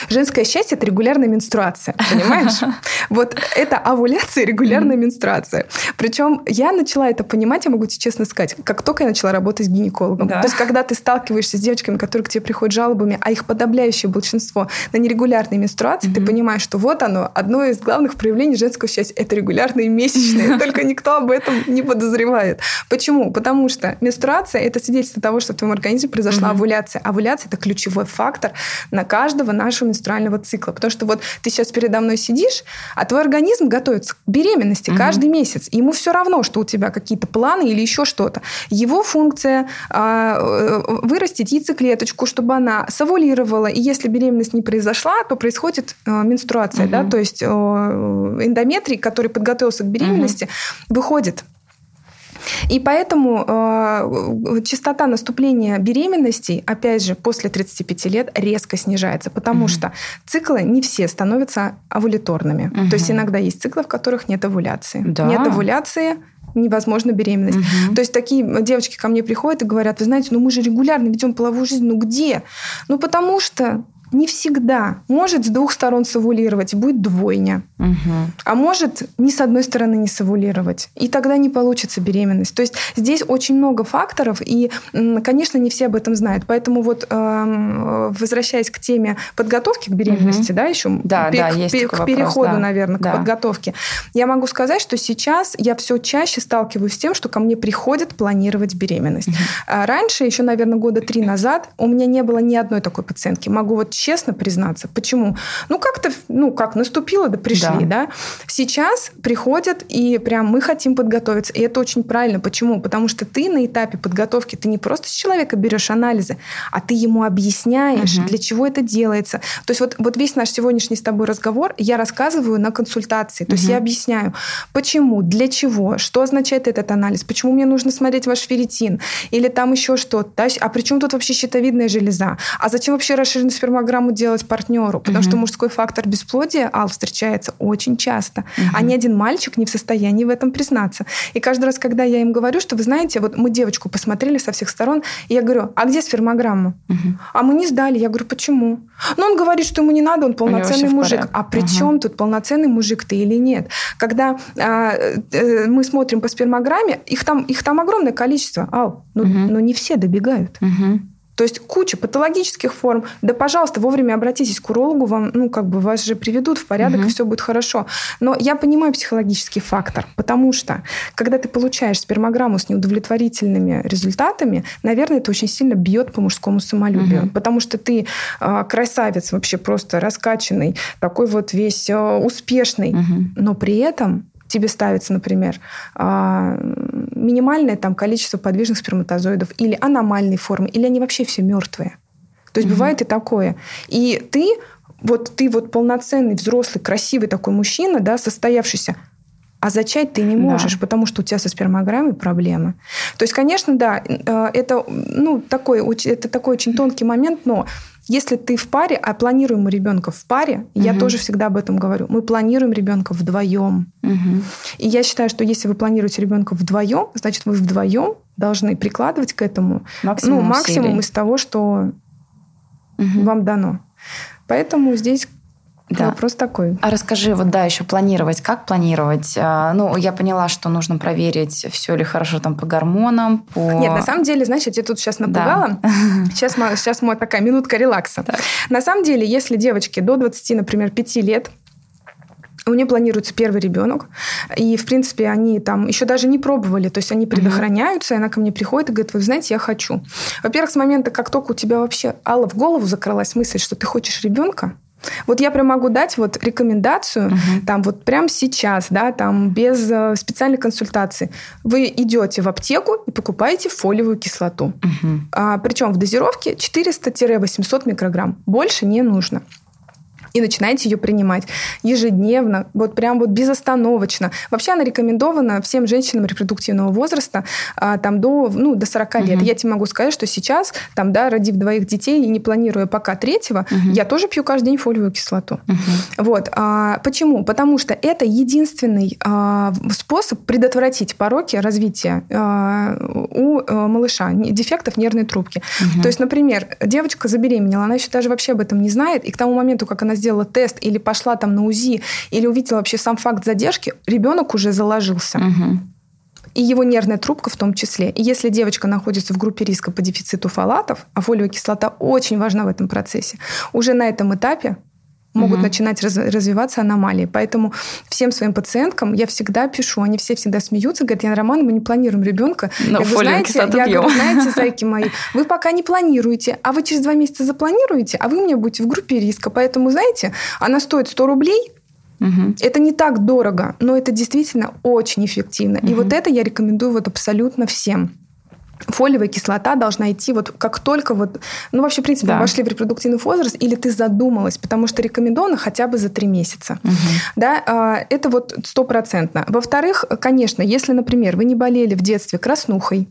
Женское счастье – это регулярная менструация, понимаешь? *laughs* Вот это овуляция и регулярная менструация. Причем я начала это понимать, я могу тебе честно сказать, как только я начала работать с гинекологом. То есть, когда ты сталкиваешься с девочками, которые к тебе приходят жалобами, а их подавляющее большинство на нерегулярные менструации, ты понимаешь, что вот оно, одно из главных проявлений женского счастья – это регулярные месячные. *laughs* Только никто об этом не подозревает. Почему? Потому что менструация – это свидетельство того, что в твоем организме произошла овуляция. Овуляция – это ключевой фактор на каждого нашего менструального цикла. Потому что вот ты сейчас передо мной сидишь, а твой организм готовится к беременности угу. каждый месяц. ему все равно, что у тебя какие-то планы или еще что-то. Его функция э, вырастить яйцеклеточку, чтобы она совулировала. И если беременность не произошла, то происходит э, менструация. Угу. Да? То есть э, эндометрий, который подготовился к беременности, угу. выходит и поэтому э, частота наступления беременностей, опять же, после 35 лет резко снижается, потому угу. что циклы не все становятся овуляторными. Угу. То есть иногда есть циклы, в которых нет овуляции. Да. Нет овуляции, невозможно беременность. Угу. То есть такие девочки ко мне приходят и говорят, вы знаете, ну мы же регулярно ведем половую жизнь, ну где? Ну потому что не всегда. Может с двух сторон совулировать, будет двойня. Угу. А может ни с одной стороны не совулировать. И тогда не получится беременность. То есть здесь очень много факторов, и, конечно, не все об этом знают. Поэтому вот эм, возвращаясь к теме подготовки к беременности, угу. да, еще да, к, да, к, есть к вопрос, переходу, да. наверное, да. к подготовке, я могу сказать, что сейчас я все чаще сталкиваюсь с тем, что ко мне приходят планировать беременность. Угу. Раньше, еще, наверное, года три назад, у меня не было ни одной такой пациентки. Могу вот честно признаться. Почему? Ну, как-то, ну, как наступило, да пришли, да. да. Сейчас приходят, и прям мы хотим подготовиться. И это очень правильно. Почему? Потому что ты на этапе подготовки, ты не просто с человека берешь анализы, а ты ему объясняешь, угу. для чего это делается. То есть вот, вот весь наш сегодняшний с тобой разговор я рассказываю на консультации. То угу. есть я объясняю, почему, для чего, что означает этот анализ, почему мне нужно смотреть ваш ферритин, или там еще что-то. Да? А при чем тут вообще щитовидная железа? А зачем вообще расширенную спермограмму делать? делать партнеру, потому угу. что мужской фактор бесплодия, Ал, встречается очень часто, угу. а ни один мальчик не в состоянии в этом признаться. И каждый раз, когда я им говорю, что вы знаете, вот мы девочку посмотрели со всех сторон, и я говорю, а где сфермограмма? Угу. А мы не сдали. Я говорю, почему? Ну, он говорит, что ему не надо, он полноценный мужик. А при угу. чем тут полноценный мужик ты или нет? Когда а, э, мы смотрим по спермограмме, их там, их там огромное количество. Ал, ну, угу. но не все добегают. Угу. То есть куча патологических форм. Да, пожалуйста, вовремя обратитесь к урологу, вам, ну, как бы вас же приведут в порядок, угу. и все будет хорошо. Но я понимаю психологический фактор, потому что, когда ты получаешь спермограмму с неудовлетворительными результатами, наверное, это очень сильно бьет по мужскому самолюбию. Угу. Потому что ты э, красавец, вообще просто раскачанный, такой вот весь э, успешный, угу. но при этом тебе ставится, например, а, минимальное там количество подвижных сперматозоидов или аномальной формы, или они вообще все мертвые. То есть угу. бывает и такое. И ты вот ты вот полноценный, взрослый, красивый такой мужчина, да, состоявшийся, а зачать ты не можешь, да. потому что у тебя со спермограммой проблемы. То есть, конечно, да, э, это, ну, такой, это такой очень тонкий момент, но если ты в паре, а планируем мы ребенка в паре, угу. я тоже всегда об этом говорю, мы планируем ребенка вдвоем. Угу. И я считаю, что если вы планируете ребенка вдвоем, значит, вы вдвоем должны прикладывать к этому максимум, ну, максимум из того, что угу. вам дано. Поэтому здесь да. Вопрос такой. А расскажи, вот да, еще планировать. Как планировать? А, ну, я поняла, что нужно проверить, все ли хорошо там по гормонам, по... Нет, на самом деле, знаешь, я тебя тут сейчас напугала. Да. Сейчас, сейчас моя такая минутка релакса. Так. На самом деле, если девочке до 20, например, 5 лет, у нее планируется первый ребенок, и, в принципе, они там еще даже не пробовали, то есть они предохраняются, и она ко мне приходит и говорит, вы знаете, я хочу. Во-первых, с момента, как только у тебя вообще, Алла, в голову закралась мысль, что ты хочешь ребенка, вот я прям могу дать вот рекомендацию, uh-huh. там вот прямо сейчас, да, там без э, специальной консультации. Вы идете в аптеку и покупаете фолиевую кислоту. Uh-huh. А, причем в дозировке 400-800 микрограмм. Больше не нужно. И начинаете ее принимать ежедневно, вот прям вот безостановочно. Вообще она рекомендована всем женщинам репродуктивного возраста а, там до, ну, до 40 лет. Угу. Я тебе могу сказать, что сейчас, там, да, родив двоих детей и не планируя пока третьего, угу. я тоже пью каждый день фолиевую кислоту. Угу. Вот. А, почему? Потому что это единственный а, способ предотвратить пороки развития а, у а, малыша, дефектов нервной трубки. Угу. То есть, например, девочка забеременела, она еще даже вообще об этом не знает, и к тому моменту, как она сделала тест или пошла там на УЗИ, или увидела вообще сам факт задержки, ребенок уже заложился. Угу. И его нервная трубка в том числе. И если девочка находится в группе риска по дефициту фолатов, а фолиевая кислота очень важна в этом процессе, уже на этом этапе могут угу. начинать раз, развиваться аномалии. Поэтому всем своим пациенткам я всегда пишу, они все всегда смеются, говорят, Яна Роман, мы не планируем ребенка. Но я говорю, знаете, я говорю, знаете, *laughs* зайки мои, вы пока не планируете, а вы через два месяца запланируете, а вы у меня будете в группе риска. Поэтому, знаете, она стоит 100 рублей, Угу. Это не так дорого, но это действительно очень эффективно. Угу. И вот это я рекомендую вот абсолютно всем фолиевая кислота должна идти вот как только вот, ну вообще, в принципе, да. вошли в репродуктивный возраст, или ты задумалась, потому что рекомендовано хотя бы за три месяца. Угу. Да, а, это вот стопроцентно. Во-вторых, конечно, если, например, вы не болели в детстве краснухой,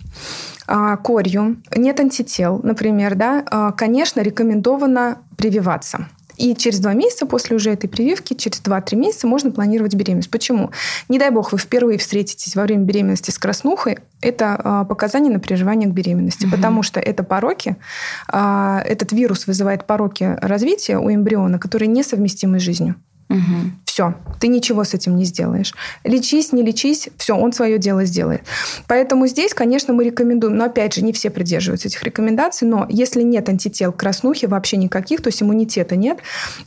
а, корью, нет антител, например, да, а, конечно, рекомендовано прививаться. И через два месяца после уже этой прививки, через 2-3 месяца можно планировать беременность. Почему? Не дай бог, вы впервые встретитесь во время беременности с краснухой, это а, показание на прерывание к беременности, угу. потому что это пороки, а, этот вирус вызывает пороки развития у эмбриона, которые несовместимы с жизнью. Угу. Все, ты ничего с этим не сделаешь. Лечись, не лечись, все, он свое дело сделает. Поэтому здесь, конечно, мы рекомендуем, но опять же, не все придерживаются этих рекомендаций, но если нет антител к краснухе вообще никаких, то есть иммунитета нет,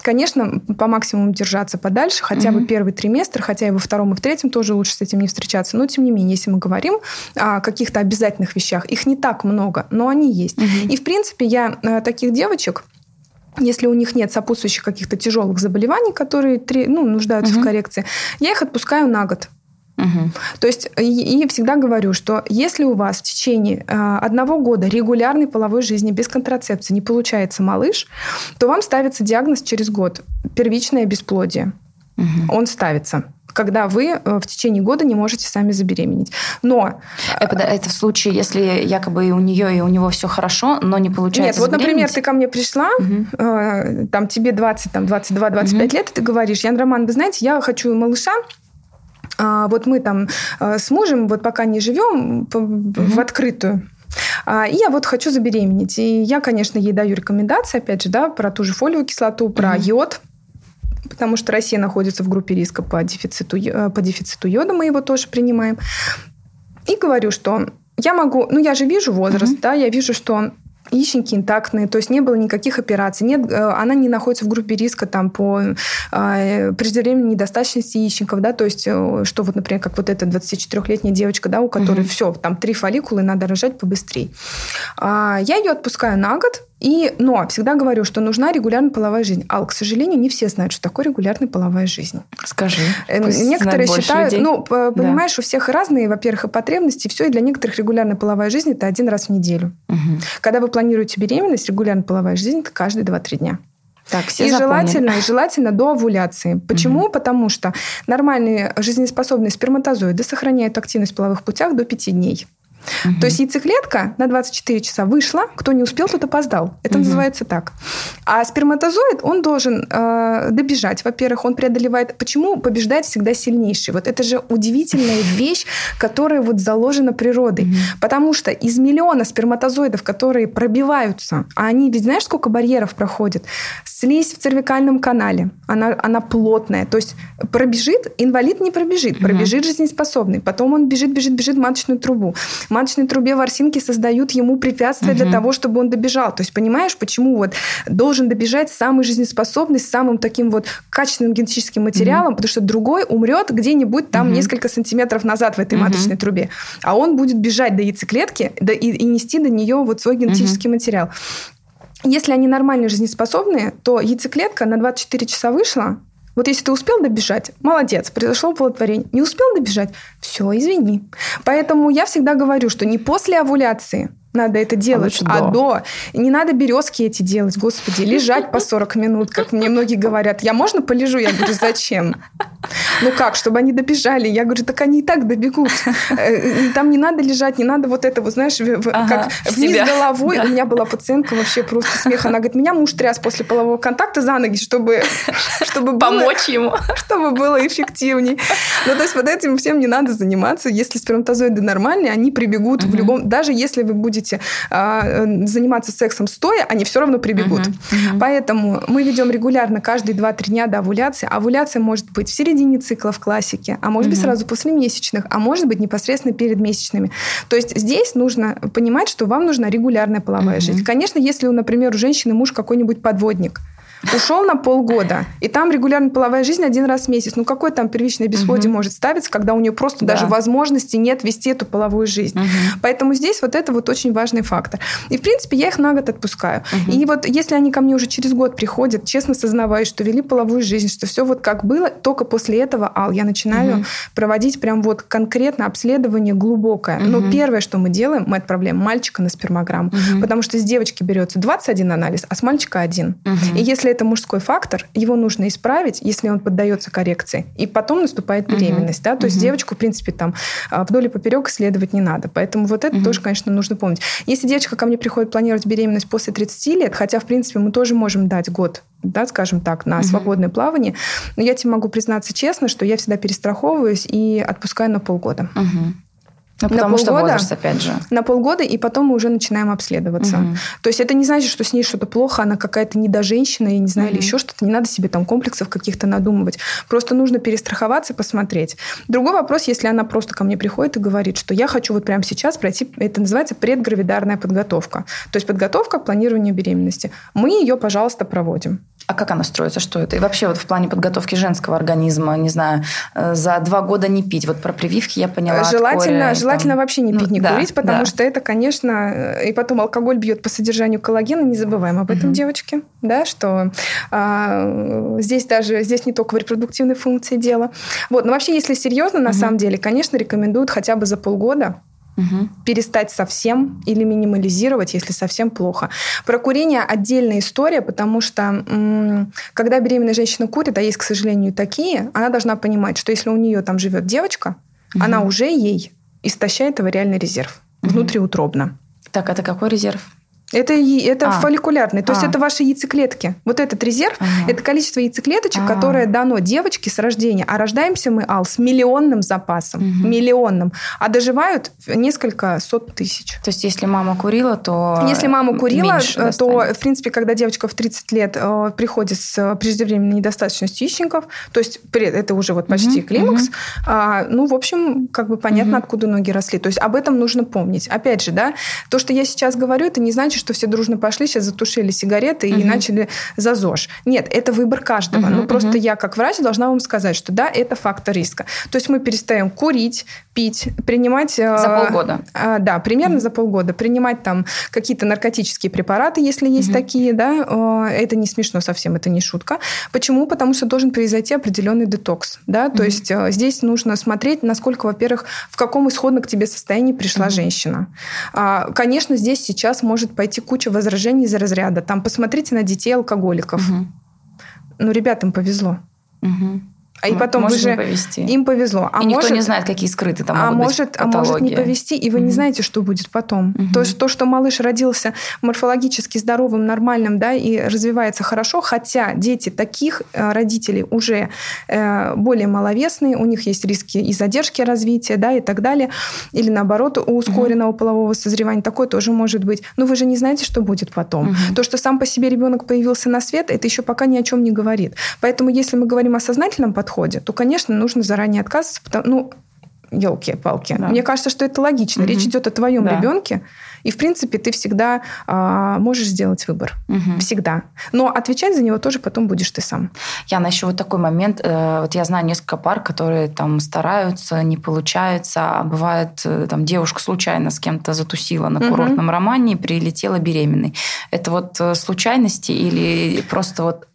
конечно, по максимуму держаться подальше, хотя угу. бы первый триместр, хотя и во втором и в третьем тоже лучше с этим не встречаться. Но, тем не менее, если мы говорим о каких-то обязательных вещах, их не так много, но они есть. Угу. И, в принципе, я э, таких девочек, если у них нет сопутствующих каких-то тяжелых заболеваний, которые ну, нуждаются угу. в коррекции, я их отпускаю на год. Угу. То есть и, и всегда говорю, что если у вас в течение э, одного года регулярной половой жизни без контрацепции не получается малыш, то вам ставится диагноз через год первичное бесплодие. Угу. Он ставится когда вы э, в течение года не можете сами забеременеть. Но... Это, это в случае, если якобы и у нее, и у него все хорошо, но не получается Нет, вот, например, ты ко мне пришла, угу. там тебе 20, там, 22-25 угу. лет, и ты говоришь, Ян Роман, вы знаете, я хочу малыша, а вот мы там э, с мужем вот пока не живем угу. в открытую, а, и я вот хочу забеременеть. И я, конечно, ей даю рекомендации, опять же, да, про ту же фолиевую кислоту, про mm йод, потому что Россия находится в группе риска по дефициту, э, по дефициту йода, мы его тоже принимаем. И говорю, что я могу, ну я же вижу возраст, mm-hmm. да, я вижу, что яичники интактные, то есть не было никаких операций, нет, э, она не находится в группе риска там по э, преждевременной недостаточности яичников, да, то есть э, что вот, например, как вот эта 24-летняя девочка, да, у которой угу. все, там три фолликулы, надо рожать побыстрее. А, я ее отпускаю на год, и, но всегда говорю, что нужна регулярная половая жизнь. А, к сожалению, не все знают, что такое регулярная половая жизнь. Скажи. Э, некоторые считают, людей. ну, понимаешь, да. у всех разные, во-первых, и потребности, все, и для некоторых регулярная половая жизнь это один раз в неделю. Угу. Когда вы планируете беременность, регулярная половая жизнь это каждые 2-3 дня. Так, все и желательно, и желательно до овуляции. Почему? Угу. Потому что нормальные жизнеспособные сперматозоиды сохраняют активность в половых путях до 5 дней. Угу. То есть яйцеклетка на 24 часа вышла, кто не успел, тот опоздал. Это угу. называется так. А сперматозоид, он должен э, добежать. Во-первых, он преодолевает... Почему побеждает всегда сильнейший? Вот это же удивительная *laughs* вещь, которая вот заложена природой. Угу. Потому что из миллиона сперматозоидов, которые пробиваются, а они, ведь знаешь, сколько барьеров проходят? Слизь в цервикальном канале, она, она плотная. То есть пробежит, инвалид не пробежит, пробежит жизнеспособный. Потом он бежит, бежит, бежит в маточную трубу маточной трубе ворсинки создают ему препятствия угу. для того, чтобы он добежал. То есть понимаешь, почему вот должен добежать самый жизнеспособный, с самым таким вот качественным генетическим материалом, угу. потому что другой умрет где-нибудь там угу. несколько сантиметров назад в этой угу. маточной трубе. А он будет бежать до яйцеклетки да, и, и нести до нее вот свой генетический угу. материал. Если они нормально жизнеспособные, то яйцеклетка на 24 часа вышла, вот если ты успел добежать, молодец, произошло оплодотворение. Не успел добежать, все, извини. Поэтому я всегда говорю, что не после овуляции, надо это делать. А, а до. Не надо березки эти делать, господи, лежать по 40 минут, как мне многие говорят. Я можно полежу? Я говорю, зачем? Ну как, чтобы они добежали? Я говорю, так они и так добегут. Э, там не надо лежать, не надо вот это, вот знаешь, как вниз головой. У меня была пациентка вообще просто смех. Она говорит, меня муж тряс после полового контакта за ноги, чтобы, чтобы помочь ему. Чтобы было эффективней. Ну, то есть вот этим всем не надо заниматься. Если сперматозоиды нормальные, они прибегут в любом... Даже если вы будете а, заниматься сексом стоя, они все равно прибегут. Угу. Угу. Поэтому мы ведем регулярно каждые 2-3 дня до овуляции. Овуляция может быть в середине цикла в классике, а может угу. быть сразу после месячных, а может быть непосредственно перед месячными. То есть здесь нужно понимать, что вам нужна регулярная половая угу. жизнь. Конечно, если, например, у женщины муж какой-нибудь подводник, Ушел на полгода, и там регулярно половая жизнь один раз в месяц. Ну, какое там первичное бесплодие угу. может ставиться, когда у нее просто да. даже возможности нет вести эту половую жизнь. Угу. Поэтому здесь вот это вот очень важный фактор. И, в принципе, я их на год отпускаю. Угу. И вот если они ко мне уже через год приходят, честно сознаваясь, что вели половую жизнь, что все вот как было, только после этого, ал, я начинаю угу. проводить прям вот конкретно обследование глубокое. Угу. Но первое, что мы делаем, мы отправляем мальчика на спермограмму, угу. потому что с девочки берется 21 анализ, а с мальчика один. Угу. И если это мужской фактор, его нужно исправить, если он поддается коррекции. И потом наступает беременность. Угу. Да? То угу. есть девочку, в принципе, там а, вдоль и поперек исследовать не надо. Поэтому вот это угу. тоже, конечно, нужно помнить. Если девочка ко мне приходит планировать беременность после 30 лет, хотя, в принципе, мы тоже можем дать год да, скажем так, на свободное плавание. Но я тебе могу признаться честно, что я всегда перестраховываюсь и отпускаю на полгода. Угу. Ну, потому на полгода, что возраст, опять же. На полгода, и потом мы уже начинаем обследоваться. Угу. То есть это не значит, что с ней что-то плохо, она какая-то недоженщина, я не знаю, угу. или еще что-то. Не надо себе там комплексов каких-то надумывать. Просто нужно перестраховаться, посмотреть. Другой вопрос, если она просто ко мне приходит и говорит, что я хочу вот прямо сейчас пройти, это называется предгравидарная подготовка. То есть подготовка к планированию беременности. Мы ее, пожалуйста, проводим. А как она строится? Что это? И вообще вот в плане подготовки женского организма, не знаю, э, за два года не пить. Вот про прививки я поняла. Желательно, кори, желательно там... вообще не пить, ну, не да, курить, потому да. что это, конечно, э, и потом алкоголь бьет по содержанию коллагена. Не забываем об этом, угу. девочки, да, что а, здесь даже здесь не только в репродуктивной функции дело. Вот, но вообще, если серьезно, на угу. самом деле, конечно, рекомендуют хотя бы за полгода Угу. Перестать совсем или минимализировать, если совсем плохо. Про курение отдельная история, потому что когда беременная женщина курит, а есть, к сожалению, такие, она должна понимать, что если у нее там живет девочка, угу. она уже ей истощает его реальный резерв угу. внутриутробно. Так, это какой резерв? Это, это а. фолликулярный, то а. есть это ваши яйцеклетки. Вот этот резерв ага. – это количество яйцеклеточек, а. которое дано девочке с рождения. А рождаемся мы, Ал, с миллионным запасом. Угу. Миллионным. А доживают несколько сот тысяч. То есть если мама курила, то Если мама курила, э, то, в принципе, когда девочка в 30 лет э, приходит с преждевременной недостаточностью яичников, то есть это уже вот почти угу. климакс, угу. а, ну, в общем, как бы понятно, угу. откуда ноги росли. То есть об этом нужно помнить. Опять же, да, то, что я сейчас говорю, это не значит, что все дружно пошли, сейчас затушили сигареты угу. и начали за ЗОЖ. Нет, это выбор каждого. Угу, ну, просто угу. я, как врач, должна вам сказать, что да, это фактор риска. То есть мы перестаем курить, пить, принимать... Э, за полгода. Э, да, примерно угу. за полгода. Принимать там какие-то наркотические препараты, если есть угу. такие, да. Э, это не смешно совсем, это не шутка. Почему? Потому что должен произойти определенный детокс, да. Угу. То есть э, здесь нужно смотреть, насколько, во-первых, в каком исходно к тебе состоянии пришла угу. женщина. А, конечно, здесь сейчас может пойти кучу возражений из разряда. Там посмотрите на детей алкоголиков. Угу. Ну, ребятам повезло. Угу. А и потом может вы же повезти. им повезло. А и может, никто не знает, какие скрыты там а может, быть патологии. А может не повезти, и вы mm не знаете, что будет потом. mm То, то, что малыш родился морфологически здоровым, нормальным, да, и развивается хорошо, хотя дети таких э, родителей уже э, более маловесные, у них есть риски и задержки развития, да, и так далее, или наоборот у ускоренного mm полового созревания, такое тоже может быть. Но вы же не знаете, что будет потом. mm То, что сам по себе ребенок появился на свет, это еще пока ни о чем не говорит. Поэтому, если мы говорим о сознательном подходе, подходе, то, конечно, нужно заранее отказываться, потому, ну, елки-палки. Да. Мне кажется, что это логично. Угу. Речь идет о твоем да. ребенке, и, в принципе, ты всегда а, можешь сделать выбор. Угу. Всегда. Но отвечать за него тоже потом будешь ты сам. Яна, еще вот такой момент. Э, вот я знаю несколько пар, которые там стараются, не получается, а бывает, э, там девушка случайно с кем-то затусила на курортном угу. романе и прилетела беременной. Это вот э, случайности или просто вот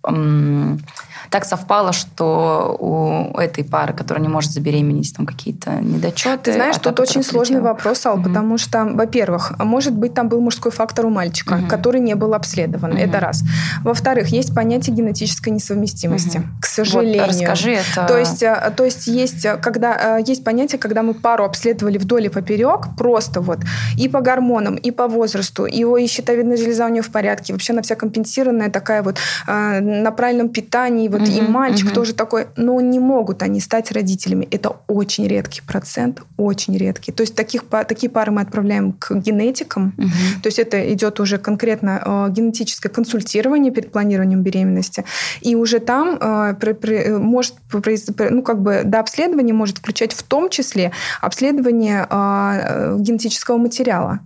так совпало, что у этой пары, которая не может забеременеть, там какие-то недочеты. Ты знаешь, а тут очень сложный вопрос, Ал, угу. потому что, во-первых, может быть, там был мужской фактор у мальчика, угу. который не был обследован. Угу. Это раз. Во-вторых, есть понятие генетической несовместимости. Угу. К сожалению. Вот, расскажи это. То есть, э, то есть есть, э, когда, э, есть понятие, когда мы пару обследовали вдоль и поперек, просто вот и по гормонам, и по возрасту, и, и щитовидная железа у нее в порядке, вообще она вся компенсированная такая вот на правильном питании, вот угу, и мальчик угу. тоже такой, но не могут они стать родителями. Это очень редкий процент, очень редкий. То есть таких, такие пары мы отправляем к генетикам, угу. то есть это идет уже конкретно генетическое консультирование перед планированием беременности, и уже там при, при, может ну как бы до обследования может включать в том числе обследование э, генетического материала.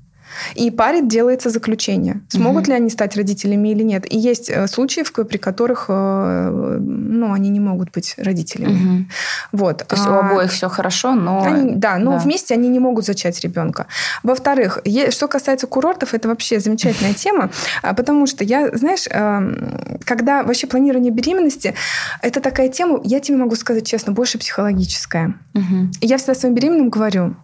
И паре делается заключение, смогут угу. ли они стать родителями или нет. И есть э, случаи, при которых э, ну, они не могут быть родителями. Угу. Вот. То есть а, у обоих все хорошо, но... Они, да, но да. вместе они не могут зачать ребенка. Во-вторых, что касается курортов, это вообще замечательная *laughs* тема, а, потому что я, знаешь, эм, когда вообще планирование беременности, это такая тема, я тебе могу сказать честно, больше психологическая. Угу. Я всегда своим беременным говорю,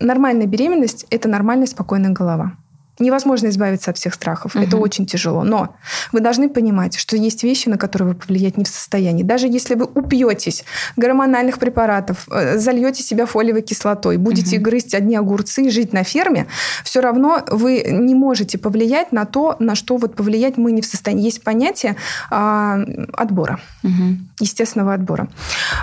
нормальная беременность – это нормальная спокойная голова. Невозможно избавиться от всех страхов. Угу. Это очень тяжело. Но вы должны понимать, что есть вещи, на которые вы повлиять не в состоянии. Даже если вы упьетесь гормональных препаратов, э, зальете себя фолиевой кислотой, будете угу. грызть одни огурцы и жить на ферме, все равно вы не можете повлиять на то, на что вот повлиять мы не в состоянии. Есть понятие а, отбора, угу. естественного отбора,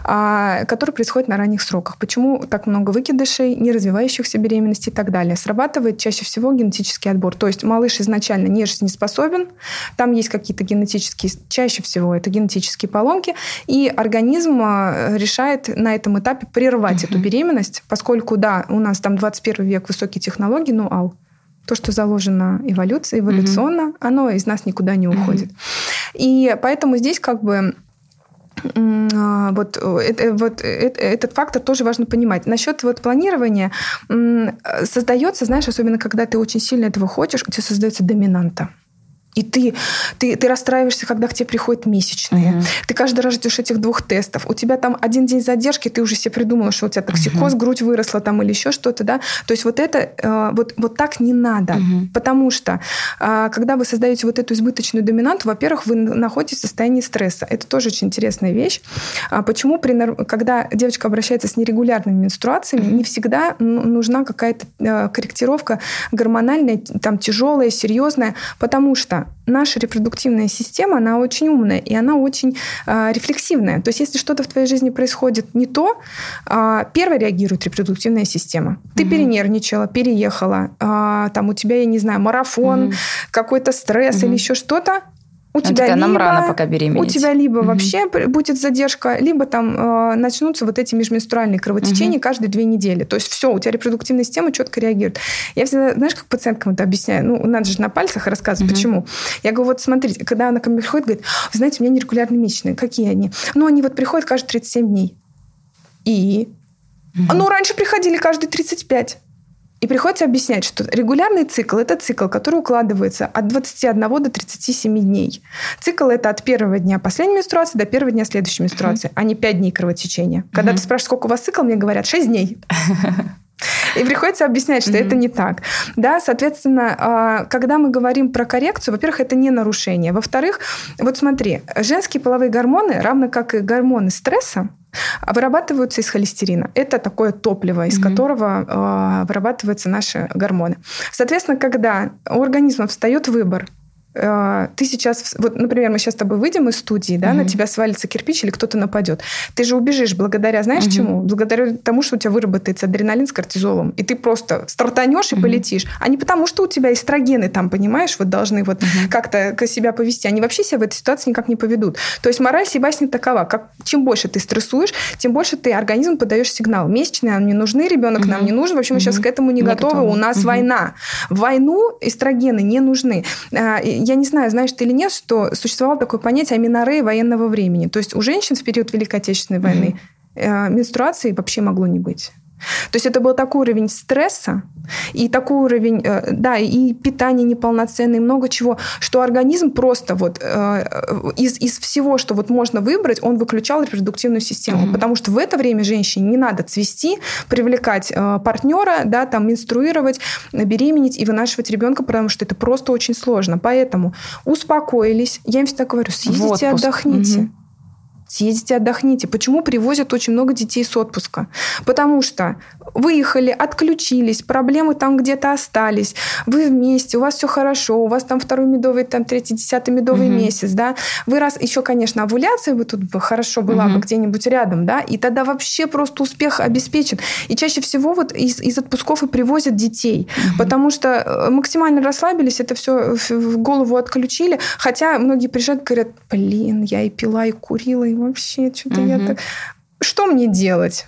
а, который происходит на ранних сроках. Почему так много выкидышей, не развивающихся беременностей и так далее? Срабатывает чаще всего генетический генетический отбор. То есть малыш изначально не жизнеспособен, там есть какие-то генетические, чаще всего это генетические поломки, и организм э, решает на этом этапе прервать uh-huh. эту беременность, поскольку, да, у нас там 21 век, высокие технологии, но ал, то, что заложено эволюцией, эволюционно, mm оно из нас никуда не уходит. mm И поэтому здесь как бы а, вот, это, вот это, этот фактор тоже важно понимать. Насчет вот планирования создается, знаешь, особенно когда ты очень сильно этого хочешь, у тебя создается доминанта. И ты, ты, ты расстраиваешься, когда к тебе приходят месячные. Угу. Ты каждый раз ждешь этих двух тестов. У тебя там один день задержки, ты уже себе придумала, что у тебя токсикоз, угу. грудь выросла там или еще что-то, да. То есть вот это, э, вот, вот так не надо. Угу. Потому что, э, когда вы создаете вот эту избыточную доминанту, во-первых, вы находитесь в состоянии стресса. Это тоже очень интересная вещь. А почему, при, когда девочка обращается с нерегулярными менструациями, угу. не всегда нужна какая-то э, корректировка гормональная, там тяжелая, серьезная, потому что наша репродуктивная система, она очень умная, и она очень э, рефлексивная. То есть, если что-то в твоей жизни происходит не то, э, первая реагирует репродуктивная система. Ты угу. перенервничала, переехала, э, там у тебя, я не знаю, марафон, угу. какой-то стресс угу. или еще что-то, у ну, тебя либо, нам рано пока беременеть. У тебя либо угу. вообще будет задержка, либо там э, начнутся вот эти межменструальные кровотечения угу. каждые две недели. То есть все, у тебя репродуктивная система четко реагирует. Я всегда, знаешь, как пациенткам это объясняю? Ну, надо же на пальцах рассказывать, угу. почему. Я говорю, вот смотрите, когда она ко мне приходит, говорит, вы знаете, у меня нерегулярные месячные. Какие они? Ну, они вот приходят каждые 37 дней. И? Угу. Ну, раньше приходили каждые 35. И приходится объяснять, что регулярный цикл – это цикл, который укладывается от 21 до 37 дней. Цикл – это от первого дня последней менструации до первого дня следующей менструации, mm-hmm. а не 5 дней кровотечения. Когда mm-hmm. ты спрашиваешь, сколько у вас цикл, мне говорят 6 дней. *laughs* И приходится объяснять, что mm-hmm. это не так. Да, соответственно, а, когда мы говорим про коррекцию, во-первых, это не нарушение. Во-вторых, вот смотри, женские половые гормоны, равно как и гормоны стресса, вырабатываются из холестерина. Это такое топливо, из mm-hmm. которого э, вырабатываются наши гормоны. Соответственно, когда у организма встает выбор ты сейчас, вот, например, мы сейчас с тобой выйдем из студии, да, угу. на тебя свалится кирпич или кто-то нападет. Ты же убежишь благодаря, знаешь, угу. чему? Благодаря тому, что у тебя выработается адреналин с кортизолом, и ты просто стартанешь и угу. полетишь, а не потому, что у тебя эстрогены там, понимаешь, вот должны вот угу. как-то себя повести. Они вообще себя в этой ситуации никак не поведут. То есть мораль сей басни такова, как чем больше ты стрессуешь, тем больше ты организм подаешь сигнал. Месячные нам не нужны, ребенок угу. нам не нужен, вообще мы угу. сейчас к этому не, не готовы, готовы. у нас угу. война. В войну эстрогены не нужны а, я не знаю, знаешь ты или нет, что существовало такое понятие аминореи военного времени. То есть у женщин в период Великой Отечественной войны mm-hmm. менструации вообще могло не быть. То есть это был такой уровень стресса, И такой уровень, э, да, и питание неполноценное, и много чего, что организм просто вот э, из, из всего, что вот можно выбрать, он выключал репродуктивную систему. Mm-hmm. Потому что в это время женщине не надо цвести, привлекать э, партнера, да, там, менструировать, беременеть и вынашивать ребенка, потому что это просто очень сложно. Поэтому успокоились. Я им всегда говорю, съездите, отдохните. Mm-hmm съездите, отдохните. Почему привозят очень много детей с отпуска? Потому что выехали, отключились, проблемы там где-то остались, вы вместе, у вас все хорошо, у вас там второй медовый, там третий, десятый медовый угу. месяц, да. Вы раз еще, конечно, овуляция бы тут бы хорошо была угу. бы где-нибудь рядом, да, и тогда вообще просто успех обеспечен. И чаще всего вот из, из отпусков и привозят детей, угу. потому что э, максимально расслабились, это все в голову отключили, хотя многие приезжают, говорят, блин, я и пила, и курила, и вообще что-то угу. я так... Что мне делать?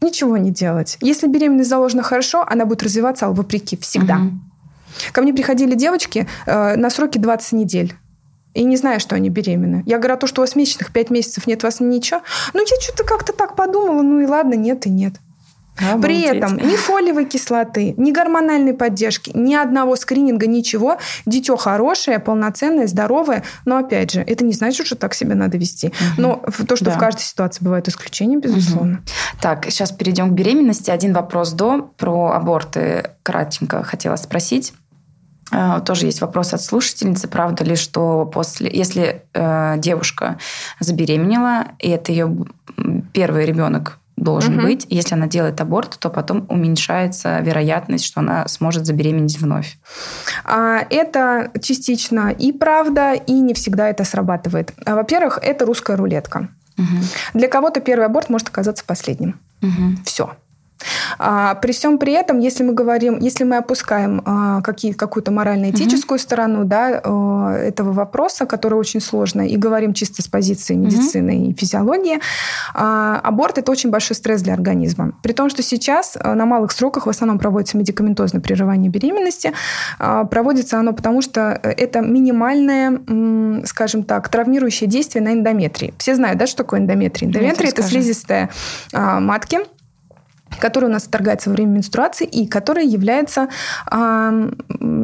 Ничего не делать. Если беременность заложена хорошо, она будет развиваться, а вопреки, всегда. Угу. Ко мне приходили девочки э, на сроки 20 недель. И не знаю, что они беременны. Я говорю, а то, что у вас месячных 5 месяцев нет у вас ничего. Ну, я что-то как-то так подумала, ну и ладно, нет и нет. Обалдеть. При этом ни фолиевой кислоты, ни гормональной поддержки, ни одного скрининга, ничего. Дитё хорошее, полноценное, здоровое. Но опять же, это не значит, что так себя надо вести. Угу. Но то, что да. в каждой ситуации бывает исключения, безусловно. Угу. Так, сейчас перейдем к беременности. Один вопрос до про аборты кратенько хотела спросить. А, тоже есть вопрос от слушательницы, правда ли, что после, если э, девушка забеременела, и это ее первый ребенок должен угу. быть. Если она делает аборт, то потом уменьшается вероятность, что она сможет забеременеть вновь. А, это частично и правда, и не всегда это срабатывает. А, во-первых, это русская рулетка. Угу. Для кого-то первый аборт может оказаться последним. Угу. Все. А, при всем при этом, если мы говорим, если мы опускаем а, какие, какую-то морально-этическую угу. сторону да, а, этого вопроса, который очень сложный, и говорим чисто с позиции медицины угу. и физиологии, а, аборт это очень большой стресс для организма. При том, что сейчас а, на малых сроках в основном проводится медикаментозное прерывание беременности, а, проводится оно потому, что это минимальное, скажем так, травмирующее действие на эндометрии. Все знают, да, что такое эндометрия? Эндометрия это слизистая а, матки, которая у нас отторгается во время менструации и которая является э,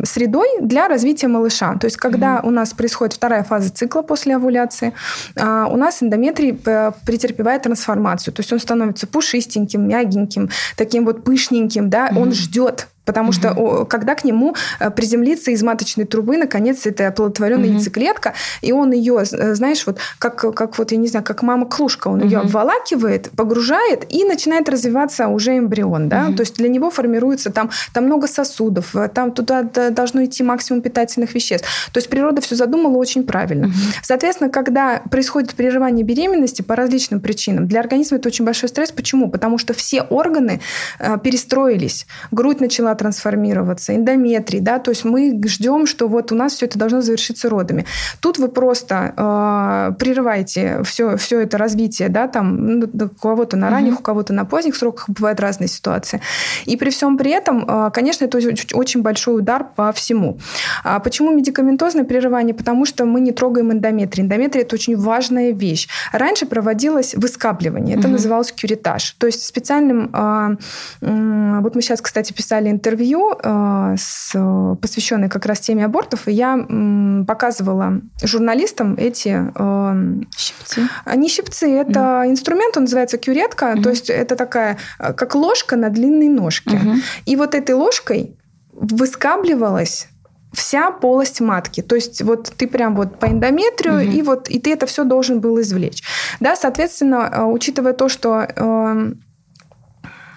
средой для развития малыша. То есть, когда mm-hmm. у нас происходит вторая фаза цикла после овуляции, э, у нас эндометрий э, претерпевает трансформацию. То есть он становится пушистеньким, мягеньким, таким вот пышненьким, да, mm-hmm. он ждет Потому угу. что когда к нему э, приземлится из маточной трубы, наконец, это оплодотворенная угу. яйцеклетка, и он ее, э, знаешь, вот как, как вот, я не знаю, как мама-клушка, он угу. ее обволакивает, погружает, и начинает развиваться уже эмбрион, да, угу. то есть для него формируется там, там много сосудов, э, там туда должно идти максимум питательных веществ. То есть природа все задумала очень правильно. Угу. Соответственно, когда происходит прерывание беременности по различным причинам, для организма это очень большой стресс. Почему? Потому что все органы перестроились. Грудь начала начала трансформироваться, эндометрий, да, то есть мы ждем, что вот у нас все это должно завершиться родами. Тут вы просто э, прерываете все, все это развитие, да, там ну, у кого-то на ранних, угу. у кого-то на поздних сроках бывают разные ситуации. И при всем при этом, э, конечно, это очень большой удар по всему. А почему медикаментозное прерывание? Потому что мы не трогаем эндометрий. Эндометрий – это очень важная вещь. Раньше проводилось выскабливание, это угу. называлось кюритаж. То есть специальным... Э, э, вот мы сейчас, кстати, писали интервью, э, с, посвященное как раз теме абортов, и я показывала журналистам эти... Э, щипцы? Не щипцы, это mm. инструмент, он называется кюретка, mm-hmm. то есть это такая, э, как ложка на длинной ножке. Mm-hmm. И вот этой ложкой выскабливалась вся полость матки. То есть вот ты прям вот по эндометрию, угу. и вот и ты это все должен был извлечь. Да, соответственно, учитывая то, что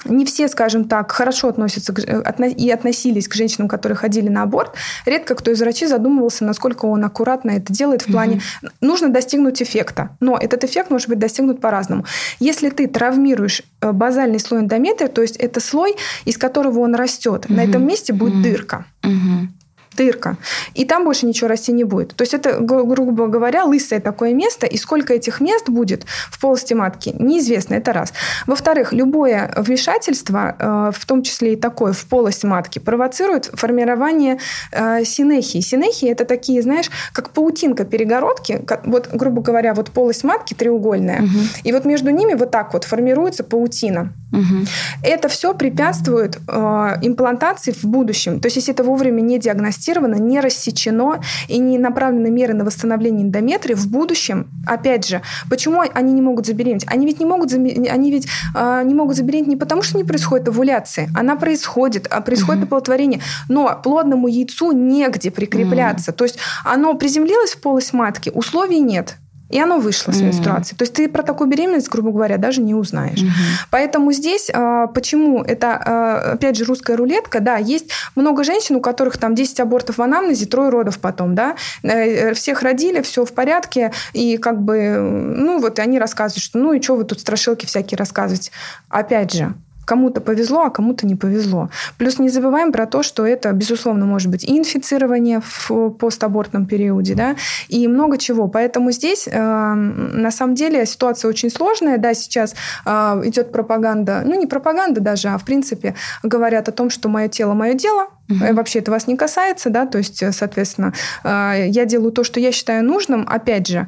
не все, скажем так, хорошо относятся к, э, и относились к женщинам, которые ходили на аборт. Редко кто из врачей задумывался, насколько он аккуратно это делает в плане... Угу. Нужно достигнуть эффекта, но этот эффект может быть достигнут по-разному. Если ты травмируешь э, базальный слой эндометрия, то есть это слой, из которого он растет, угу. на этом месте будет угу. дырка. Угу. Дырка. И там больше ничего расти не будет. То есть это, грубо говоря, лысое такое место, и сколько этих мест будет в полости матки, неизвестно, это раз. Во-вторых, любое вмешательство, э, в том числе и такое в полость матки, провоцирует формирование э, синехии. Синехии – это такие, знаешь, как паутинка перегородки, вот, грубо говоря, вот полость матки треугольная, угу. и вот между ними вот так вот формируется паутина. Угу. Это все препятствует э, имплантации в будущем. То есть если это вовремя не диагностировано, диагностировано, не рассечено и не направлены меры на восстановление эндометрия в будущем, опять же, почему они не могут забеременеть? Они ведь не могут, они ведь, э, не могут забеременеть не потому, что не происходит овуляция, она происходит, а происходит угу. оплодотворение, но плодному яйцу негде прикрепляться. Угу. То есть оно приземлилось в полость матки, условий нет. И оно вышло с менструации. Mm-hmm. То есть ты про такую беременность, грубо говоря, даже не узнаешь. Mm-hmm. Поэтому здесь, а, почему это, а, опять же, русская рулетка, да, есть много женщин, у которых там 10 абортов в анамнезе, трое родов потом, да, э, всех родили, все в порядке, и как бы, ну вот, они рассказывают, что ну и что вы тут страшилки всякие рассказываете. Опять же, Кому-то повезло, а кому-то не повезло. Плюс не забываем про то, что это, безусловно, может быть и инфицирование в постабортном периоде, да, и много чего. Поэтому здесь, э, на самом деле, ситуация очень сложная. Да, сейчас э, идет пропаганда, ну, не пропаганда даже, а, в принципе, говорят о том, что мое тело – мое дело, Угу. Вообще это вас не касается, да, то есть, соответственно, э, я делаю то, что я считаю нужным, опять же,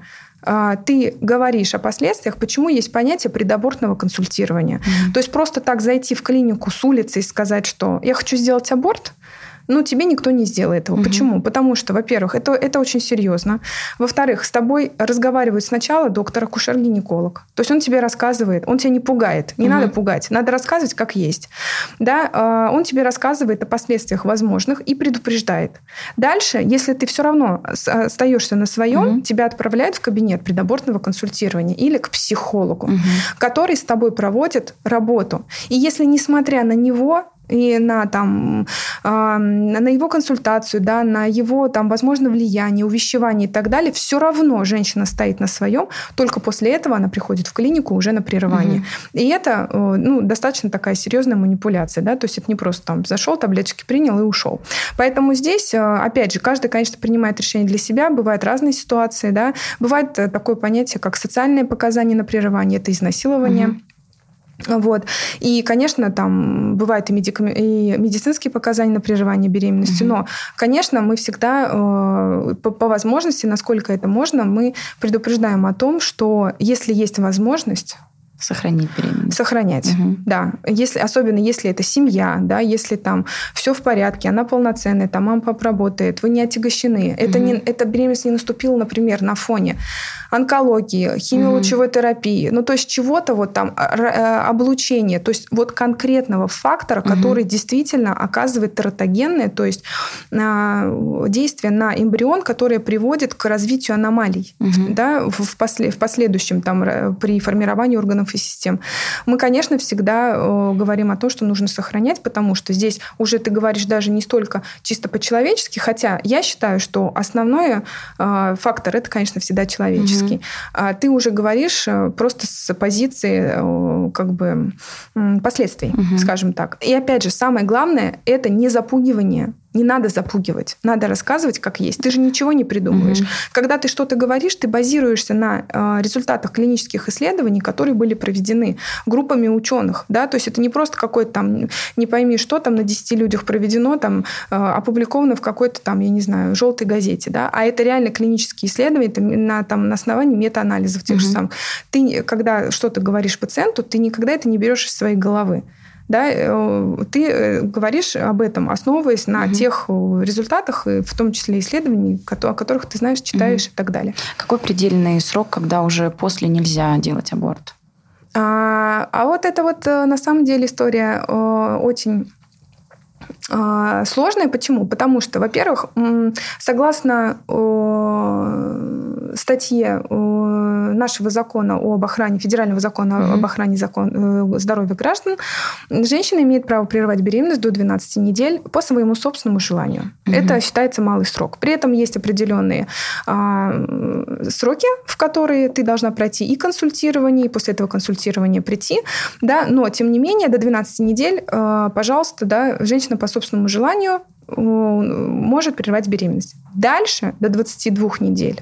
ты говоришь о последствиях, почему есть понятие предабортного консультирования. Mm-hmm. То есть просто так зайти в клинику с улицы и сказать, что я хочу сделать аборт, ну, тебе никто не сделает этого. Угу. Почему? Потому что, во-первых, это, это очень серьезно. Во-вторых, с тобой разговаривает сначала доктор-акушер-гинеколог. То есть он тебе рассказывает, он тебя не пугает. Не угу. надо пугать, надо рассказывать, как есть. Да? А, он тебе рассказывает о последствиях возможных и предупреждает. Дальше, если ты все равно остаешься на своем, угу. тебя отправляют в кабинет предабортного консультирования или к психологу, угу. который с тобой проводит работу. И если, несмотря на него, и на, там, э, на его консультацию, да, на его, там, возможно, влияние, увещевание и так далее, все равно женщина стоит на своем, только после этого она приходит в клинику уже на прерывание. Угу. И это э, ну, достаточно такая серьезная манипуляция, да, то есть это не просто там зашел, таблеточки принял и ушел. Поэтому здесь, э, опять же, каждый, конечно, принимает решение для себя, бывают разные ситуации, да, бывает э, такое понятие, как социальные показания на прерывание, это изнасилование. Угу вот. И, конечно, там бывают и, медикам... и медицинские показания на прерывание беременности, mm-hmm. но, конечно, мы всегда э, по, по возможности, насколько это можно, мы предупреждаем о том, что если есть возможность, Сохранить беременность. Сохранять, угу. да. Если, особенно если это семья, да, если там все в порядке, она полноценная, там мама папа работает, вы не отягощены. Угу. Это, не, эта беременность не наступила, например, на фоне онкологии, химиолучевой угу. терапии, ну то есть чего-то вот там, а, э, облучения, то есть вот конкретного фактора, угу. который действительно оказывает тератогенное, то есть а, действие на эмбрион, которое приводит к развитию аномалий, угу. да, в, после, в последующем там при формировании органов органов и систем. Мы, конечно, всегда э, говорим о том, что нужно сохранять, потому что здесь уже ты говоришь даже не столько чисто по-человечески, хотя я считаю, что основной э, фактор это, конечно, всегда человеческий. Угу. А ты уже говоришь э, просто с позиции как бы последствий, угу. скажем так. И опять же, самое главное это не запугивание не надо запугивать, надо рассказывать, как есть. Ты же ничего не придумываешь. Угу. Когда ты что-то говоришь, ты базируешься на э, результатах клинических исследований, которые были проведены группами ученых. Да? То есть это не просто какой-то там, не пойми, что там на 10 людях проведено, там, э, опубликовано в какой-то там, я не знаю, желтой газете. Да? А это реально клинические исследования это на, там, на основании метаанализов тех угу. же самых. Ты, когда что-то говоришь пациенту, ты никогда это не берешь из своей головы да, э, ты э, говоришь об этом, основываясь на угу. тех э, результатах, в том числе исследований, о которых ты знаешь, читаешь угу. и так далее. Какой предельный срок, когда уже после нельзя делать аборт? А, а вот это вот на самом деле история очень сложная. Почему? Потому что, во-первых, согласно статье нашего закона об охране, федерального закона mm-hmm. об охране закон, э, здоровья граждан, женщина имеет право прерывать беременность до 12 недель по своему собственному желанию. Mm-hmm. Это считается малый срок. При этом есть определенные а, сроки, в которые ты должна пройти и консультирование, и после этого консультирования прийти. Да? Но, тем не менее, до 12 недель, а, пожалуйста, да, женщина по собственному желанию может прервать беременность. Дальше, до 22 недель,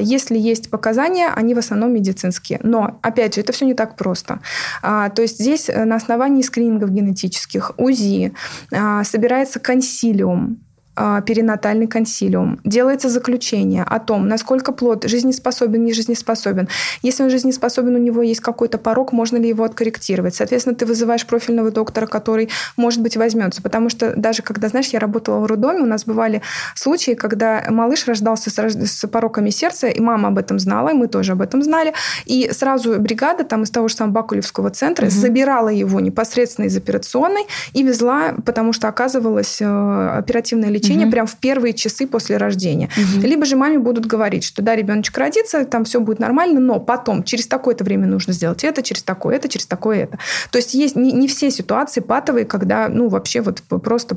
если есть показания, они в основном медицинские. Но, опять же, это все не так просто. А, то есть здесь э, на основании скринингов генетических, УЗИ, а, собирается консилиум а, перинатальный консилиум. Делается заключение о том, насколько плод жизнеспособен, не жизнеспособен. Если он жизнеспособен, у него есть какой-то порог, можно ли его откорректировать. Соответственно, ты вызываешь профильного доктора, который, может быть, возьмется. Потому что даже когда, знаешь, я работала в роддоме, у нас бывали случаи, когда малыш рождался с, с пороками сердца, и мама об этом знала, и мы тоже об этом знали. И сразу бригада там из того же самого Бакулевского центра угу. забирала его непосредственно из операционной и везла, потому что оказывалось э, оперативное лечение лечение угу. прям в первые часы после рождения. Угу. Либо же маме будут говорить, что да, ребеночек родится, там все будет нормально, но потом через такое-то время нужно сделать это, через такое это, через такое это. То есть есть не, не все ситуации патовые, когда ну вообще вот просто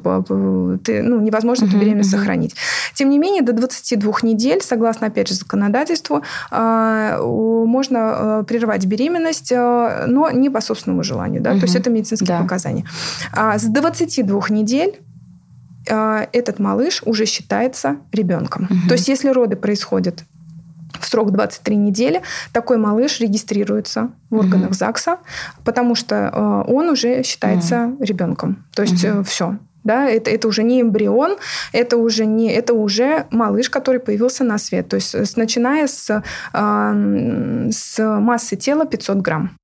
ты, ну, невозможно угу, эту беременность угу. сохранить. Тем не менее, до 22 недель, согласно, опять же, законодательству, а, можно а, прервать беременность, а, но не по собственному желанию. Да? Угу. То есть это медицинские да. показания. С 22 недель этот малыш уже считается ребенком. Угу. То есть если роды происходят в срок 23 недели, такой малыш регистрируется в органах угу. ЗАГСа, потому что а, он уже считается угу. ребенком. То есть угу. Э, все. Да, это, это уже не эмбрион, это уже, не, это уже малыш, который появился на свет. То есть с, начиная с, э, с массы тела 500 грамм.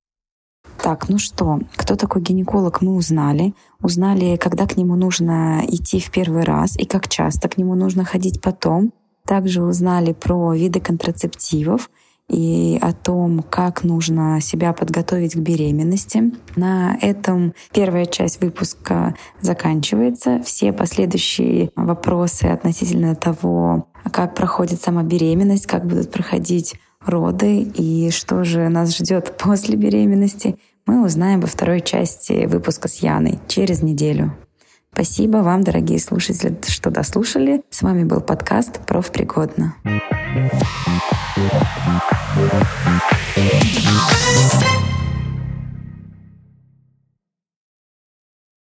Так, ну что, кто такой гинеколог, мы узнали. Узнали, когда к нему нужно идти в первый раз и как часто к нему нужно ходить потом. Также узнали про виды контрацептивов и о том, как нужно себя подготовить к беременности. На этом первая часть выпуска заканчивается. Все последующие вопросы относительно того, как проходит сама беременность, как будут проходить роды и что же нас ждет после беременности, мы узнаем во второй части выпуска с Яной через неделю. Спасибо вам, дорогие слушатели, что дослушали. С вами был подкаст «Профпригодно». Thank